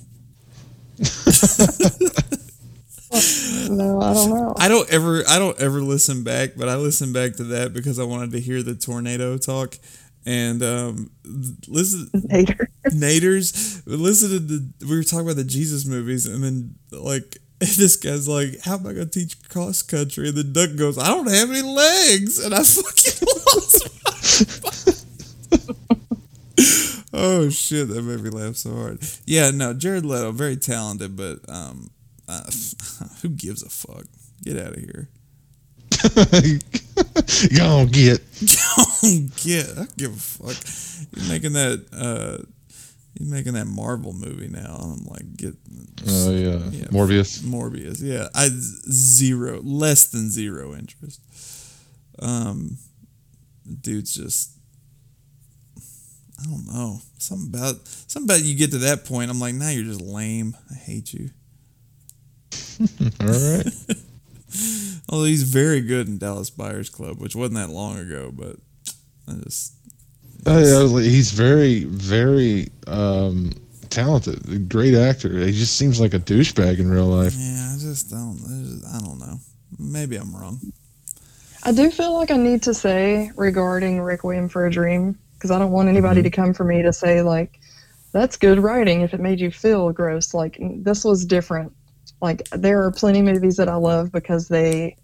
No, I don't know. I don't ever I don't ever listen back, but I listened back to that because I wanted to hear the tornado talk. And um, listen, Hater. Naders, listen to the we were talking about the Jesus movies, and then like this guy's like, "How am I gonna teach cross country?" And then Doug goes, "I don't have any legs," and I fucking lost. oh shit, that made me laugh so hard. Yeah, no, Jared Leto, very talented, but um, uh, who gives a fuck? Get out of here. Gonna get. yeah, I don't give a fuck. You're making that. uh You're making that Marvel movie now. I'm like, get Oh yeah. Yeah. Morbius. Morbius. Yeah, I zero, less than zero interest. Um, dude's just, I don't know, something about something about you get to that point. I'm like, now you're just lame. I hate you. All right. Although he's very good in Dallas Buyers Club, which wasn't that long ago, but I just Oh, yeah, he's very, very um, talented. A great actor. He just seems like a douchebag in real life. yeah, I just don't. I, just, I don't know. Maybe I'm wrong. I do feel like I need to say regarding Requiem for a Dream because I don't want anybody to mm-hmm. come for me to say like that's good writing if it made you feel gross. Like this was different. Like there are plenty of movies that I love because they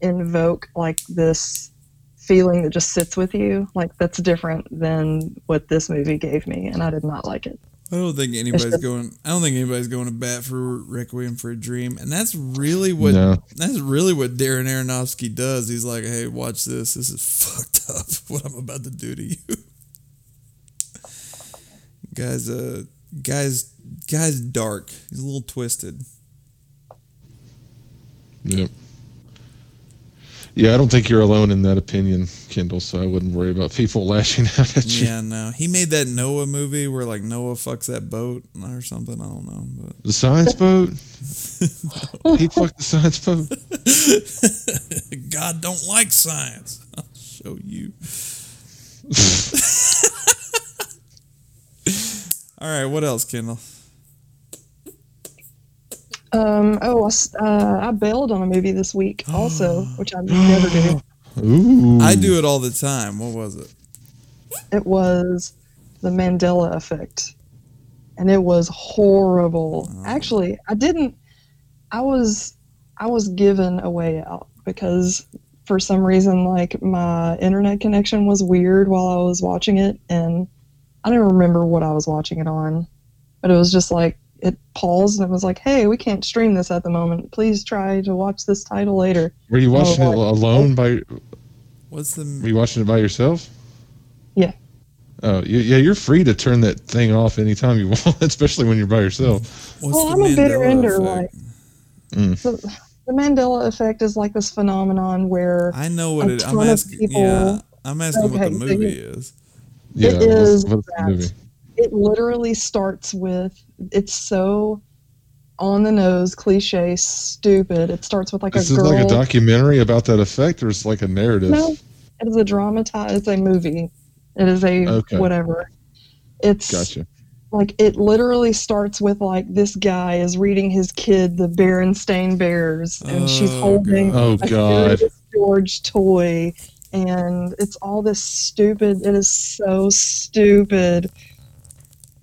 invoke like this feeling that just sits with you. Like that's different than what this movie gave me, and I did not like it. I don't think anybody's just- going. I don't think anybody's going to bat for Requiem for a Dream, and that's really what No. that's really what Darren Aronofsky does. He's like, "Hey, watch this. This is fucked up. What I'm about to do to you, guys. Uh, guys, guys, dark. He's a little twisted. Yep. Yeah, I don't think you're alone in that opinion, Kendall. So I wouldn't worry about people lashing out at you. Yeah, no. He made that Noah movie where like Noah fucks that boat or something. I don't know, but The science boat. he fucked the science boat. God don't like science. I'll show you. All right, what else, Kendall? Um, oh, uh, I bailed on a movie this week also, which I never do. Ooh. I do it all the time. What was it? It was the Mandela Effect, and it was horrible. Actually, I didn't. I was I was given a way out because for some reason, like my internet connection was weird while I was watching it, and I don't remember what I was watching it on, but it was just like it paused and it was like, "Hey, we can't stream this at the moment. Please try to watch this title later." Were you watching it what? alone by? What's the? Were you watching it by yourself? Yeah. Oh, yeah, yeah. You're free to turn that thing off anytime you want, especially when you're by yourself. What's well, I'm a bitter Mandela ender. Like Mm. the, the Mandela Effect is like this phenomenon where I know what a it. I'm of asking. people- Yeah, I'm asking what Okay, the so movie you- is. Yeah. It is what's the that. it literally starts with it's so on the nose, cliche, stupid. It starts with like This a is girl. like a documentary about that effect, or it's like a narrative. no, it is a dramatized. It's a movie. It is a Okay. whatever. It's Gotcha. like it literally starts with like this guy is reading his kid the Berenstain Bears, and she's Oh, holding God. Oh a God. George toy, and it's all this stupid. It is so stupid.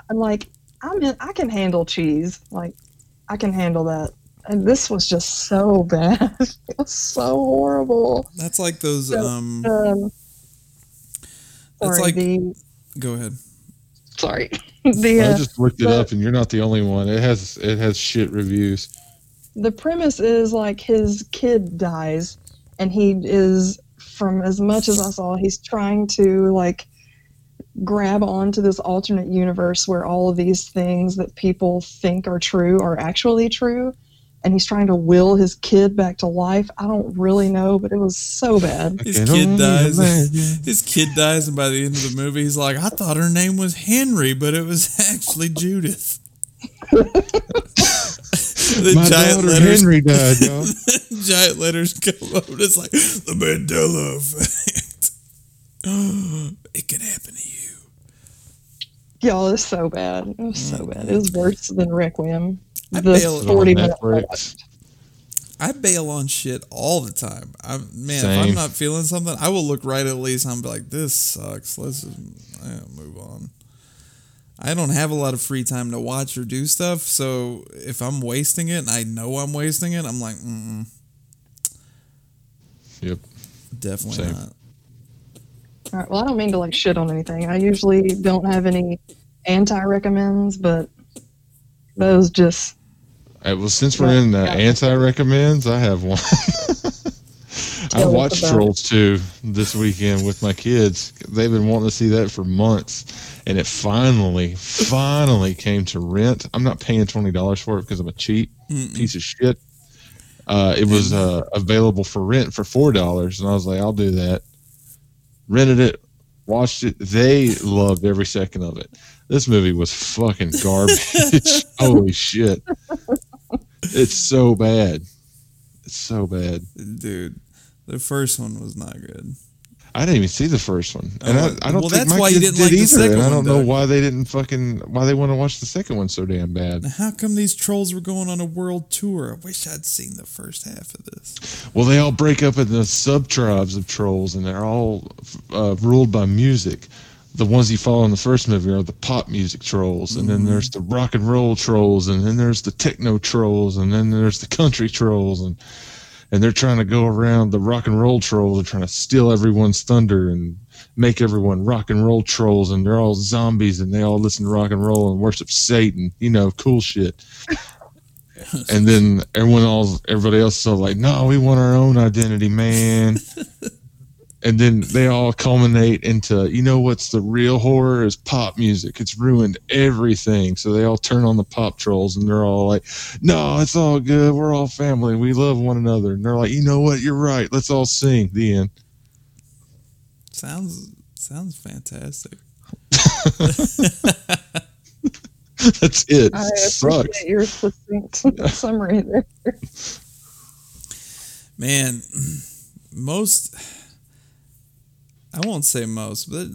I'm like, I'm in, I can handle cheese. Like, I can handle that. And this was just so bad. it was so horrible. That's like those. So, Um, Um, That's like- the go ahead. sorry the I uh, just looked it but- up, and you're not the only one. It has it has shit reviews. the premise is like his kid dies and he is from as much as i saw he's trying to like grab onto this alternate universe where all of these things that people think are true are actually true and he's trying to will his kid back to life i don't really know but it was so bad His kid dies. His kid dies, and by the end of the movie, he's like, "I thought her name was Henry, but it was actually Judith." the My giant daughter letters, Henry died, y'all. giant letters come up, and it's like the Mandela effect. it could happen to you. Y'all, it's so bad. It was so bad. It was mm. worse than Requiem. I The bail- 40 minute I bail on shit all the time. I'm man, if I'm not feeling something, I will look right at Lisa and be like, "This sucks. Let's just move on." I don't have a lot of free time to watch or do stuff, so if I'm wasting it and I know I'm wasting it, I'm like, Mm-mm, Yep. definitely Same. not. All right. Well, I don't mean to like shit on anything. I usually don't have any anti recommends, but those just Hey, well, since we're in the anti recommends, I have one. I watched. Trolls 2 this weekend with my kids. They've been wanting to see that for months. And it finally, finally came to rent. I'm not paying $20 for it because I'm a cheap Mm-mm. piece of shit. Uh, it was uh, available for rent for $4. And I was like, I'll do that. Rented it, watched it. They loved every second of it. This movie was fucking garbage. Holy shit. It's so bad. It's so bad. dude. The first one was not good. I didn't even see the first one, and Oh, I, I don't well, think that's my why you kids didn't did like the either. second and I don't know Doug. why they didn't fucking why they want to watch the second one so damn bad. How come these trolls were going on a world tour? I wish I'd seen the first half of this. Well, they all break up into sub tribes of trolls, and they're all uh, ruled by music. The ones you follow in the first movie are the pop music trolls, and then there's the rock and roll trolls, and then there's the techno trolls, and then there's the country trolls, and and they're trying to go around the rock and roll trolls are trying to steal everyone's thunder and make everyone rock and roll trolls, and they're all zombies, and they all listen to rock and roll and worship Satan, you know, cool shit. and then everyone else everybody else is like, no, we want our own identity, man. and then they all culminate into, you know, what's the real horror is pop music. It's ruined everything. So they all turn on the pop trolls, and they're all like, no, it's all good. We're all family. We love one another. And they're like, you know what? You're right. Let's all sing. The end. Sounds sounds fantastic. That's it. I Sucks. appreciate your succinct summary there. Man, most I won't say most, but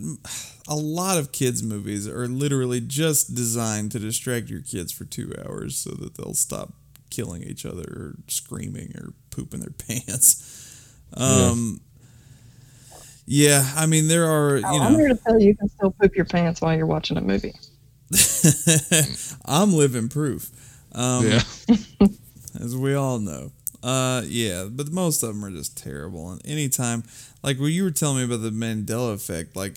a lot of kids movies are literally just designed to distract your kids for 2 hours so that they'll stop killing each other or screaming or pooping their pants. Um yeah, I mean there are, you Oh, I'm here to tell you you can still poop your pants while you're watching a movie. I'm living proof. Um, Yeah. as we all know. Uh, yeah, but most of them are just terrible. And anytime, like what you were telling me about the Mandela effect, like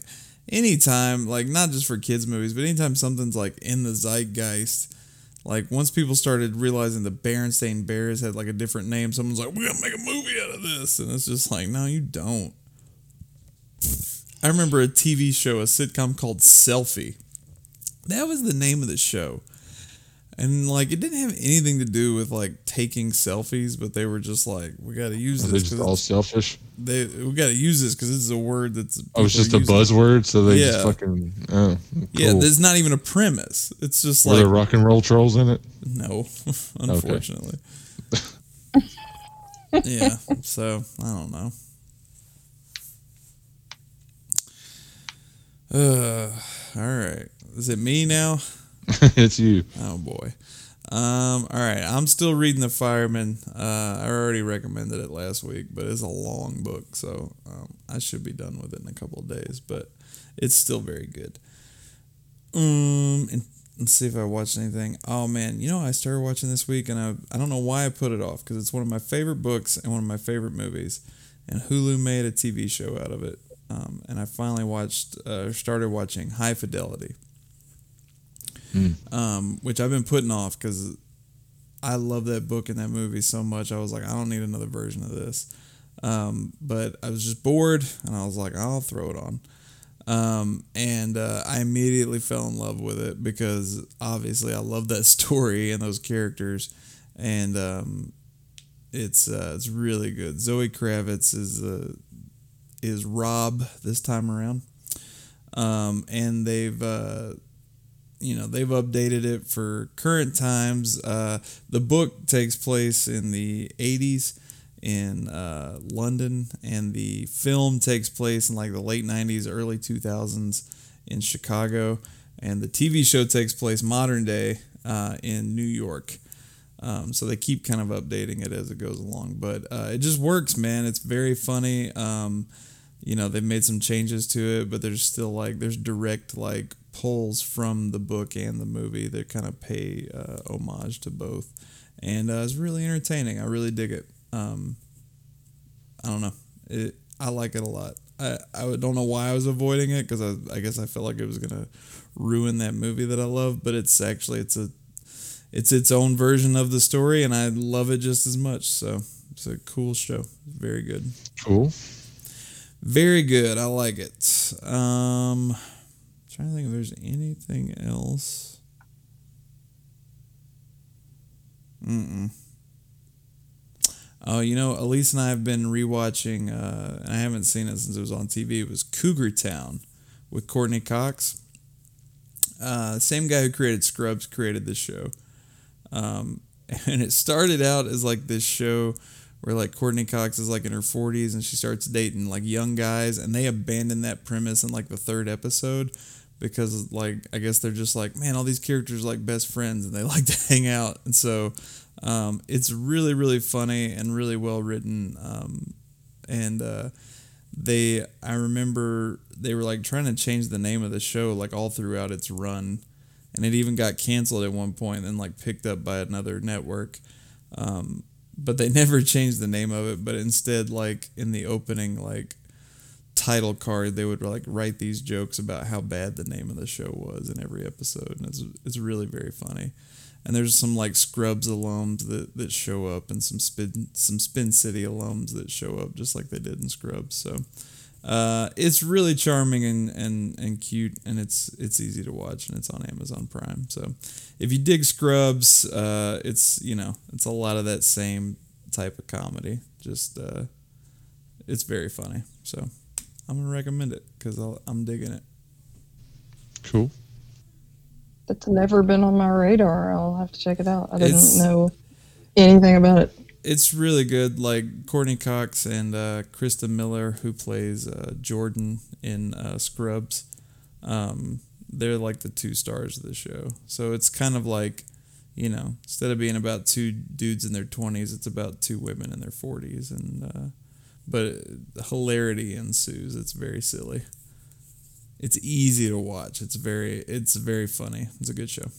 anytime, like not just for kids movies, but anytime something's like in the zeitgeist, like once people started realizing the Berenstain Bears had like a different name, someone's like, "We gotta make a movie out of this," and it's just like, no, you don't. I remember a TV show, a sitcom called Selfie. That was the name of the show. And like it didn't have anything to do with like taking selfies, but they were just like, we got to use Are this. all selfish? they we got to use this because this is a word that's. Oh, it's just a buzzword, so they Yeah. just fucking. Oh, Yeah, there's not even a premise. It's just Were like there rock and roll trolls in it? no, unfortunately. yeah, so I don't know. Uh, all right. Is it me now? it's you. Oh boy. Um, all right, I'm still reading The Fireman. Uh, I already recommended it last week, but it's a long book, so um, I should be done with it in a couple of days. But it's still very good. Um, and let's see if I watched anything. Oh man, you know I started watching this week, and I I don't know why I put it off because it's one of my favorite books and one of my favorite movies, and Hulu made a TV show out of it. Um, and I finally watched, uh, started watching High Fidelity um, which I've been putting off because I love that book and that movie so much. I was like, I don't need another version of this. Um, but I was just bored, and I was like, I'll throw it on. Um, and uh, I immediately fell in love with it because obviously I love that story and those characters, and um, it's uh, it's really good. Zoe Kravitz is uh, is Rob this time around, um, and they've uh, you know they've updated it for current times. Uh, the book takes place in the '80s in uh, London, and the film takes place in like the late '90s, early 2000s in Chicago. and the TV show takes place modern day uh, in New York. Um, so they keep kind of updating it as it goes along, but uh, it just works, man. It's very funny. Um, you know, they've made some changes to it, but there's still like there's direct like pulls from the book and the movie that kind of pay uh, homage to both, and uh, it's really entertaining. I really dig it. Um, I don't know. It, I like it a lot. I, I don't know why I was avoiding it because I, I guess I felt like it was gonna ruin that movie that I love, but it's actually it's a it's its own version of the story, and I love it just as much. So it's a cool show. Very good. Cool. Very good. I like it. Um, trying to think if there's anything else. Mm-mm. Oh, you know, Elise and I have been rewatching, uh, and I haven't seen it since it was on TV. It was Cougar Town with Courteney Cox. Uh, same guy who created Scrubs created this show. Um, and it started out as like this show where like Courteney Cox is like in her 40s and she starts dating like young guys and they abandon that premise in like the third episode because like I guess they're just like man all these characters like best friends and they like to hang out. And so um, it's really really funny and really well written um, and uh, they I remember they were like trying to change the name of the show like all throughout its run and it even got canceled at one point and like picked up by another network um, but they never changed the name of it but instead like in the opening like title card they would like write these jokes about how bad the name of the show was in every episode and it's, it's really very funny. And there's some like scrubs alums that, that show up and some spin some spin city alums that show up just like they did in scrubs so uh, it's really charming and, and, and cute and it's it's easy to watch and it's on amazon prime so if you dig scrubs uh, it's you know it's a lot of that same type of comedy just uh, it's very funny so i'm gonna recommend it because i'm digging it Cool. It's never been on my radar. I'll have to check it out. I didn't It's- know anything about it. it's really good. Like Courteney Cox and uh, Christa Miller, who plays uh, Jordan in uh, Scrubs, um, they're like the two stars of the show. So it's kind of like, you know, instead of being about two dudes in their twenties, it's about two women in their forties, and uh, but hilarity ensues. It's very silly. It's easy to watch. It's very it's very funny. It's a good show.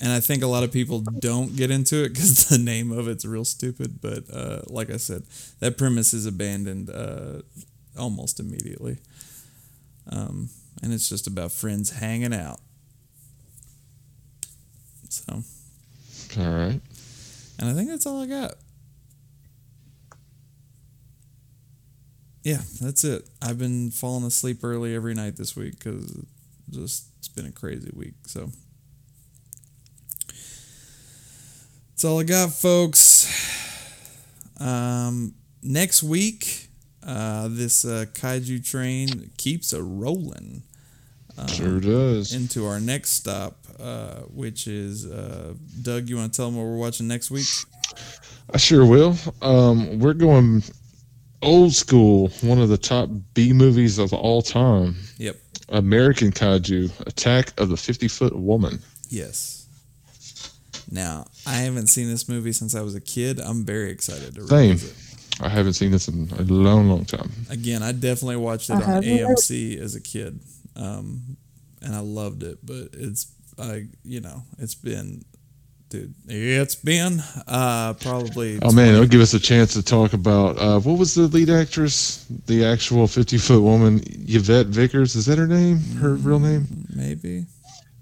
and I think a lot of people don't get into it because the name of it's real stupid. But uh, like I said, that premise is abandoned uh, almost immediately, um, and it's just about friends hanging out. So, All right. and I think that's all I got. Yeah, that's it. I've been falling asleep early every night this week because just it's been a crazy week. So. That's all I got, folks. Um, next week, uh, this uh, kaiju train keeps a rolling Sure does. into our next stop, uh, which is uh, Doug. You want to tell them what we're watching next week? I sure will. Um, we're going old school, one of the top B movies of all time. Yep. American Kaiju, Attack of the 50 Foot Woman. Yes. Now, I haven't seen this movie since I was a kid. I'm very excited to Same. revisit it. I haven't seen this in a long, long time. Again, I definitely watched it I on haven't. AMC as a kid, um, and I loved it. But it's, I, you know, it's been, dude, it's been uh, probably. Oh man, it'll give us a chance to talk about uh, what was the lead actress, the actual 50 foot woman, Yvette Vickers. Is that her name? Her real name? maybe.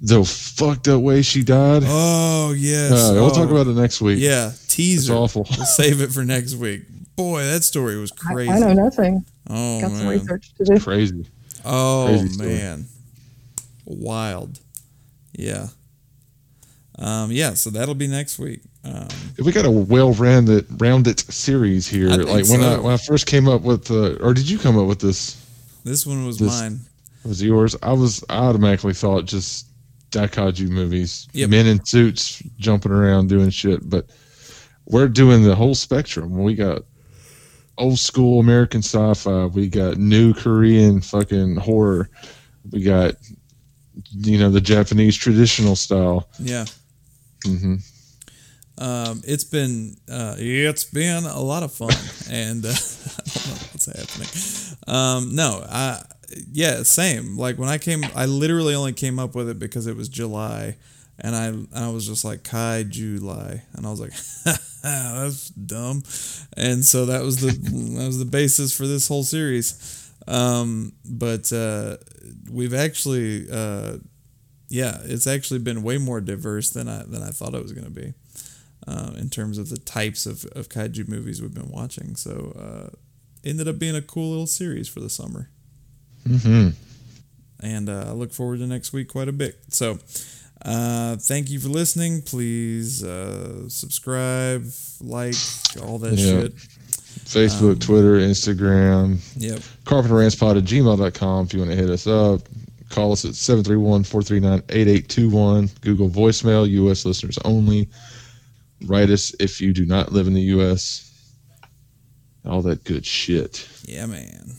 The fucked up way she died. Oh yes. Uh, we'll Oh, talk about it next week. Yeah, teaser. It's teaser. awful. We'll save it for next week. Boy, that story was crazy. I know nothing. Oh Got some man. research to do. Crazy. Oh Crazy man, wild. Yeah. Um, yeah. So that'll be next week. Um, We got a well-rounded, rounded series here. Like when I when I first came up with, uh, or did you come up with this? this one was This- mine. Was yours? I was I automatically thought just Daikaiju movies, Yep. men in suits jumping around doing shit. But we're doing the whole spectrum. We got old school American sci-fi. We got new Korean fucking horror. We got you know the Japanese traditional style. Yeah. Hmm Um, it's been uh, it's been a lot of fun, and uh, I don't know what's happening. Um, no, I yeah, same. Like when I came, I literally only came up with it because it was July, and I I was just like Kai July, and I was like, that's dumb, and so that was the that was the basis for this whole series. Um, but uh, we've actually, uh, yeah, it's actually been way more diverse than I than I thought it was going to be uh, in terms of the types of, of kaiju movies we've been watching. So uh, ended up being a cool little series for the summer. hmm And uh, I look forward to next week quite a bit. So uh, thank you for listening. Please uh, subscribe, like, all that Yeah. shit. Facebook, Twitter, Instagram, Yep. carpenterrantspod at gmail.com if you want to hit us up. Call us at 731-439-8821. Google voicemail, U.S. listeners only. Write us if you do not live in the U.S. All that good shit. Yeah, man.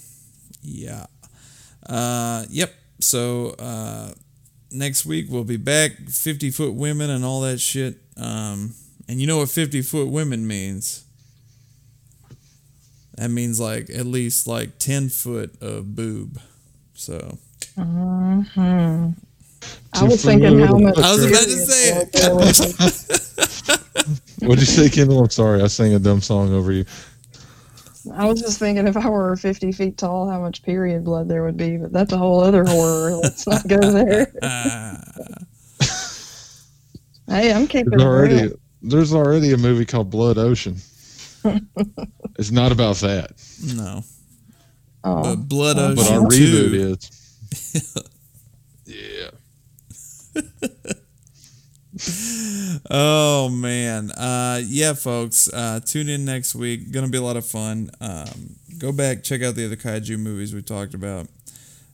Yeah. Uh, yep. So uh, next week we'll be back. Fifty foot women and all that shit. Um, and you know what fifty foot women means? That means like at least like ten foot of boob. So hmm I was thinking how much. with I was about to say it. there. What'd you say, Kendall? I'm sorry. I sang a dumb song over you. I was just thinking if I were 50 feet tall, how much period blood there would be, but that's a whole other horror. Let's not go there. Hey, I'm keeping There's it already, real. there's already a movie called Blood Ocean. it's not about that. no. Oh, But Blood Oh, But our reboot is. yeah. Oh man, uh, yeah, folks. Uh, tune in next week. Gonna be a lot of fun. Um, go back, check out the other kaiju movies we talked about.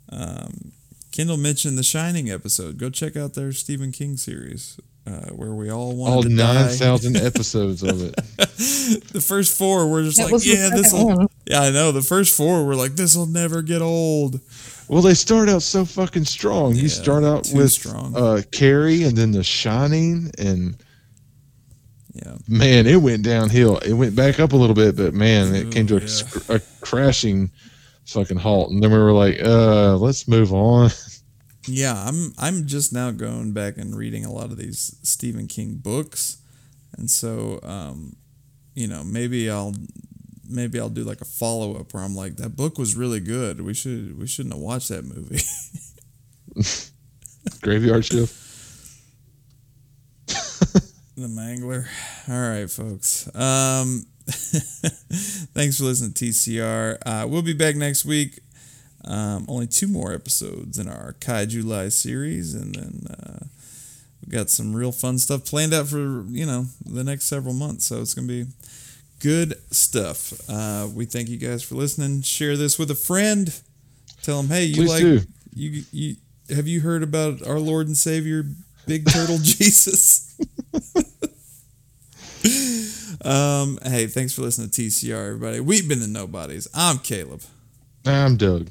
Um, Kendall mentioned the Shining episode. Go check out their Stephen King series, uh, where we all wanted All to nine die. thousand episodes of it. The first four were just that like, yeah, this will. Yeah, I know. The first four were like, this will never get old. Well, they start out so fucking strong. Yeah, you start out with strong. uh, Carrie, and then The Shining, and Yeah, man, it went downhill. It went back up a little bit, but man, it Ooh, came to a, yeah. a crashing fucking halt. And then we were like, uh, let's move on. yeah. I'm I'm just now going back and reading a lot of these Stephen King books, and so um, you know maybe I'll maybe I'll do like a follow up where I'm like that book was really good. We should we shouldn't have watched that movie. Graveyard Shift. the Mangler. All right, folks. Um, thanks for listening to TCR. Uh, we'll be back next week. Um, only two more episodes in our Kaiju-ly series, and then uh, we got some real fun stuff planned out for you know the next several months. So it's gonna be good stuff. Uh, we thank you guys for listening. Share this with a friend. Tell them, hey, you Please like do. you you have you heard about our Lord and Savior Big Turtle Jesus? um, hey, thanks for listening to TCR, everybody. We've been the Nobodies. I'm Caleb. I'm Doug.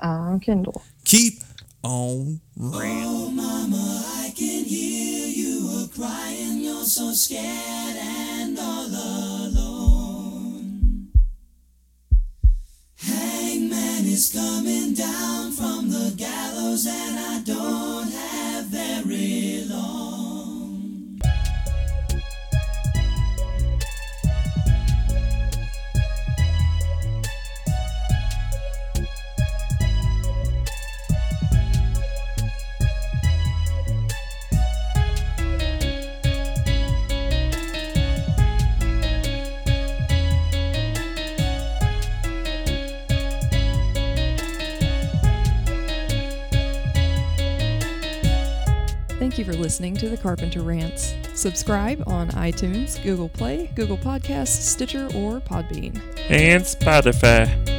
I'm Kendall. Keep on running. Oh, mama, I can hear you a crying. You're so scared is coming down from the gallows, and I don't have very long. Thank you for listening to the Carpenter Rants. Subscribe on iTunes, Google Play, Google Podcasts, Stitcher, or Podbean. and Spotify.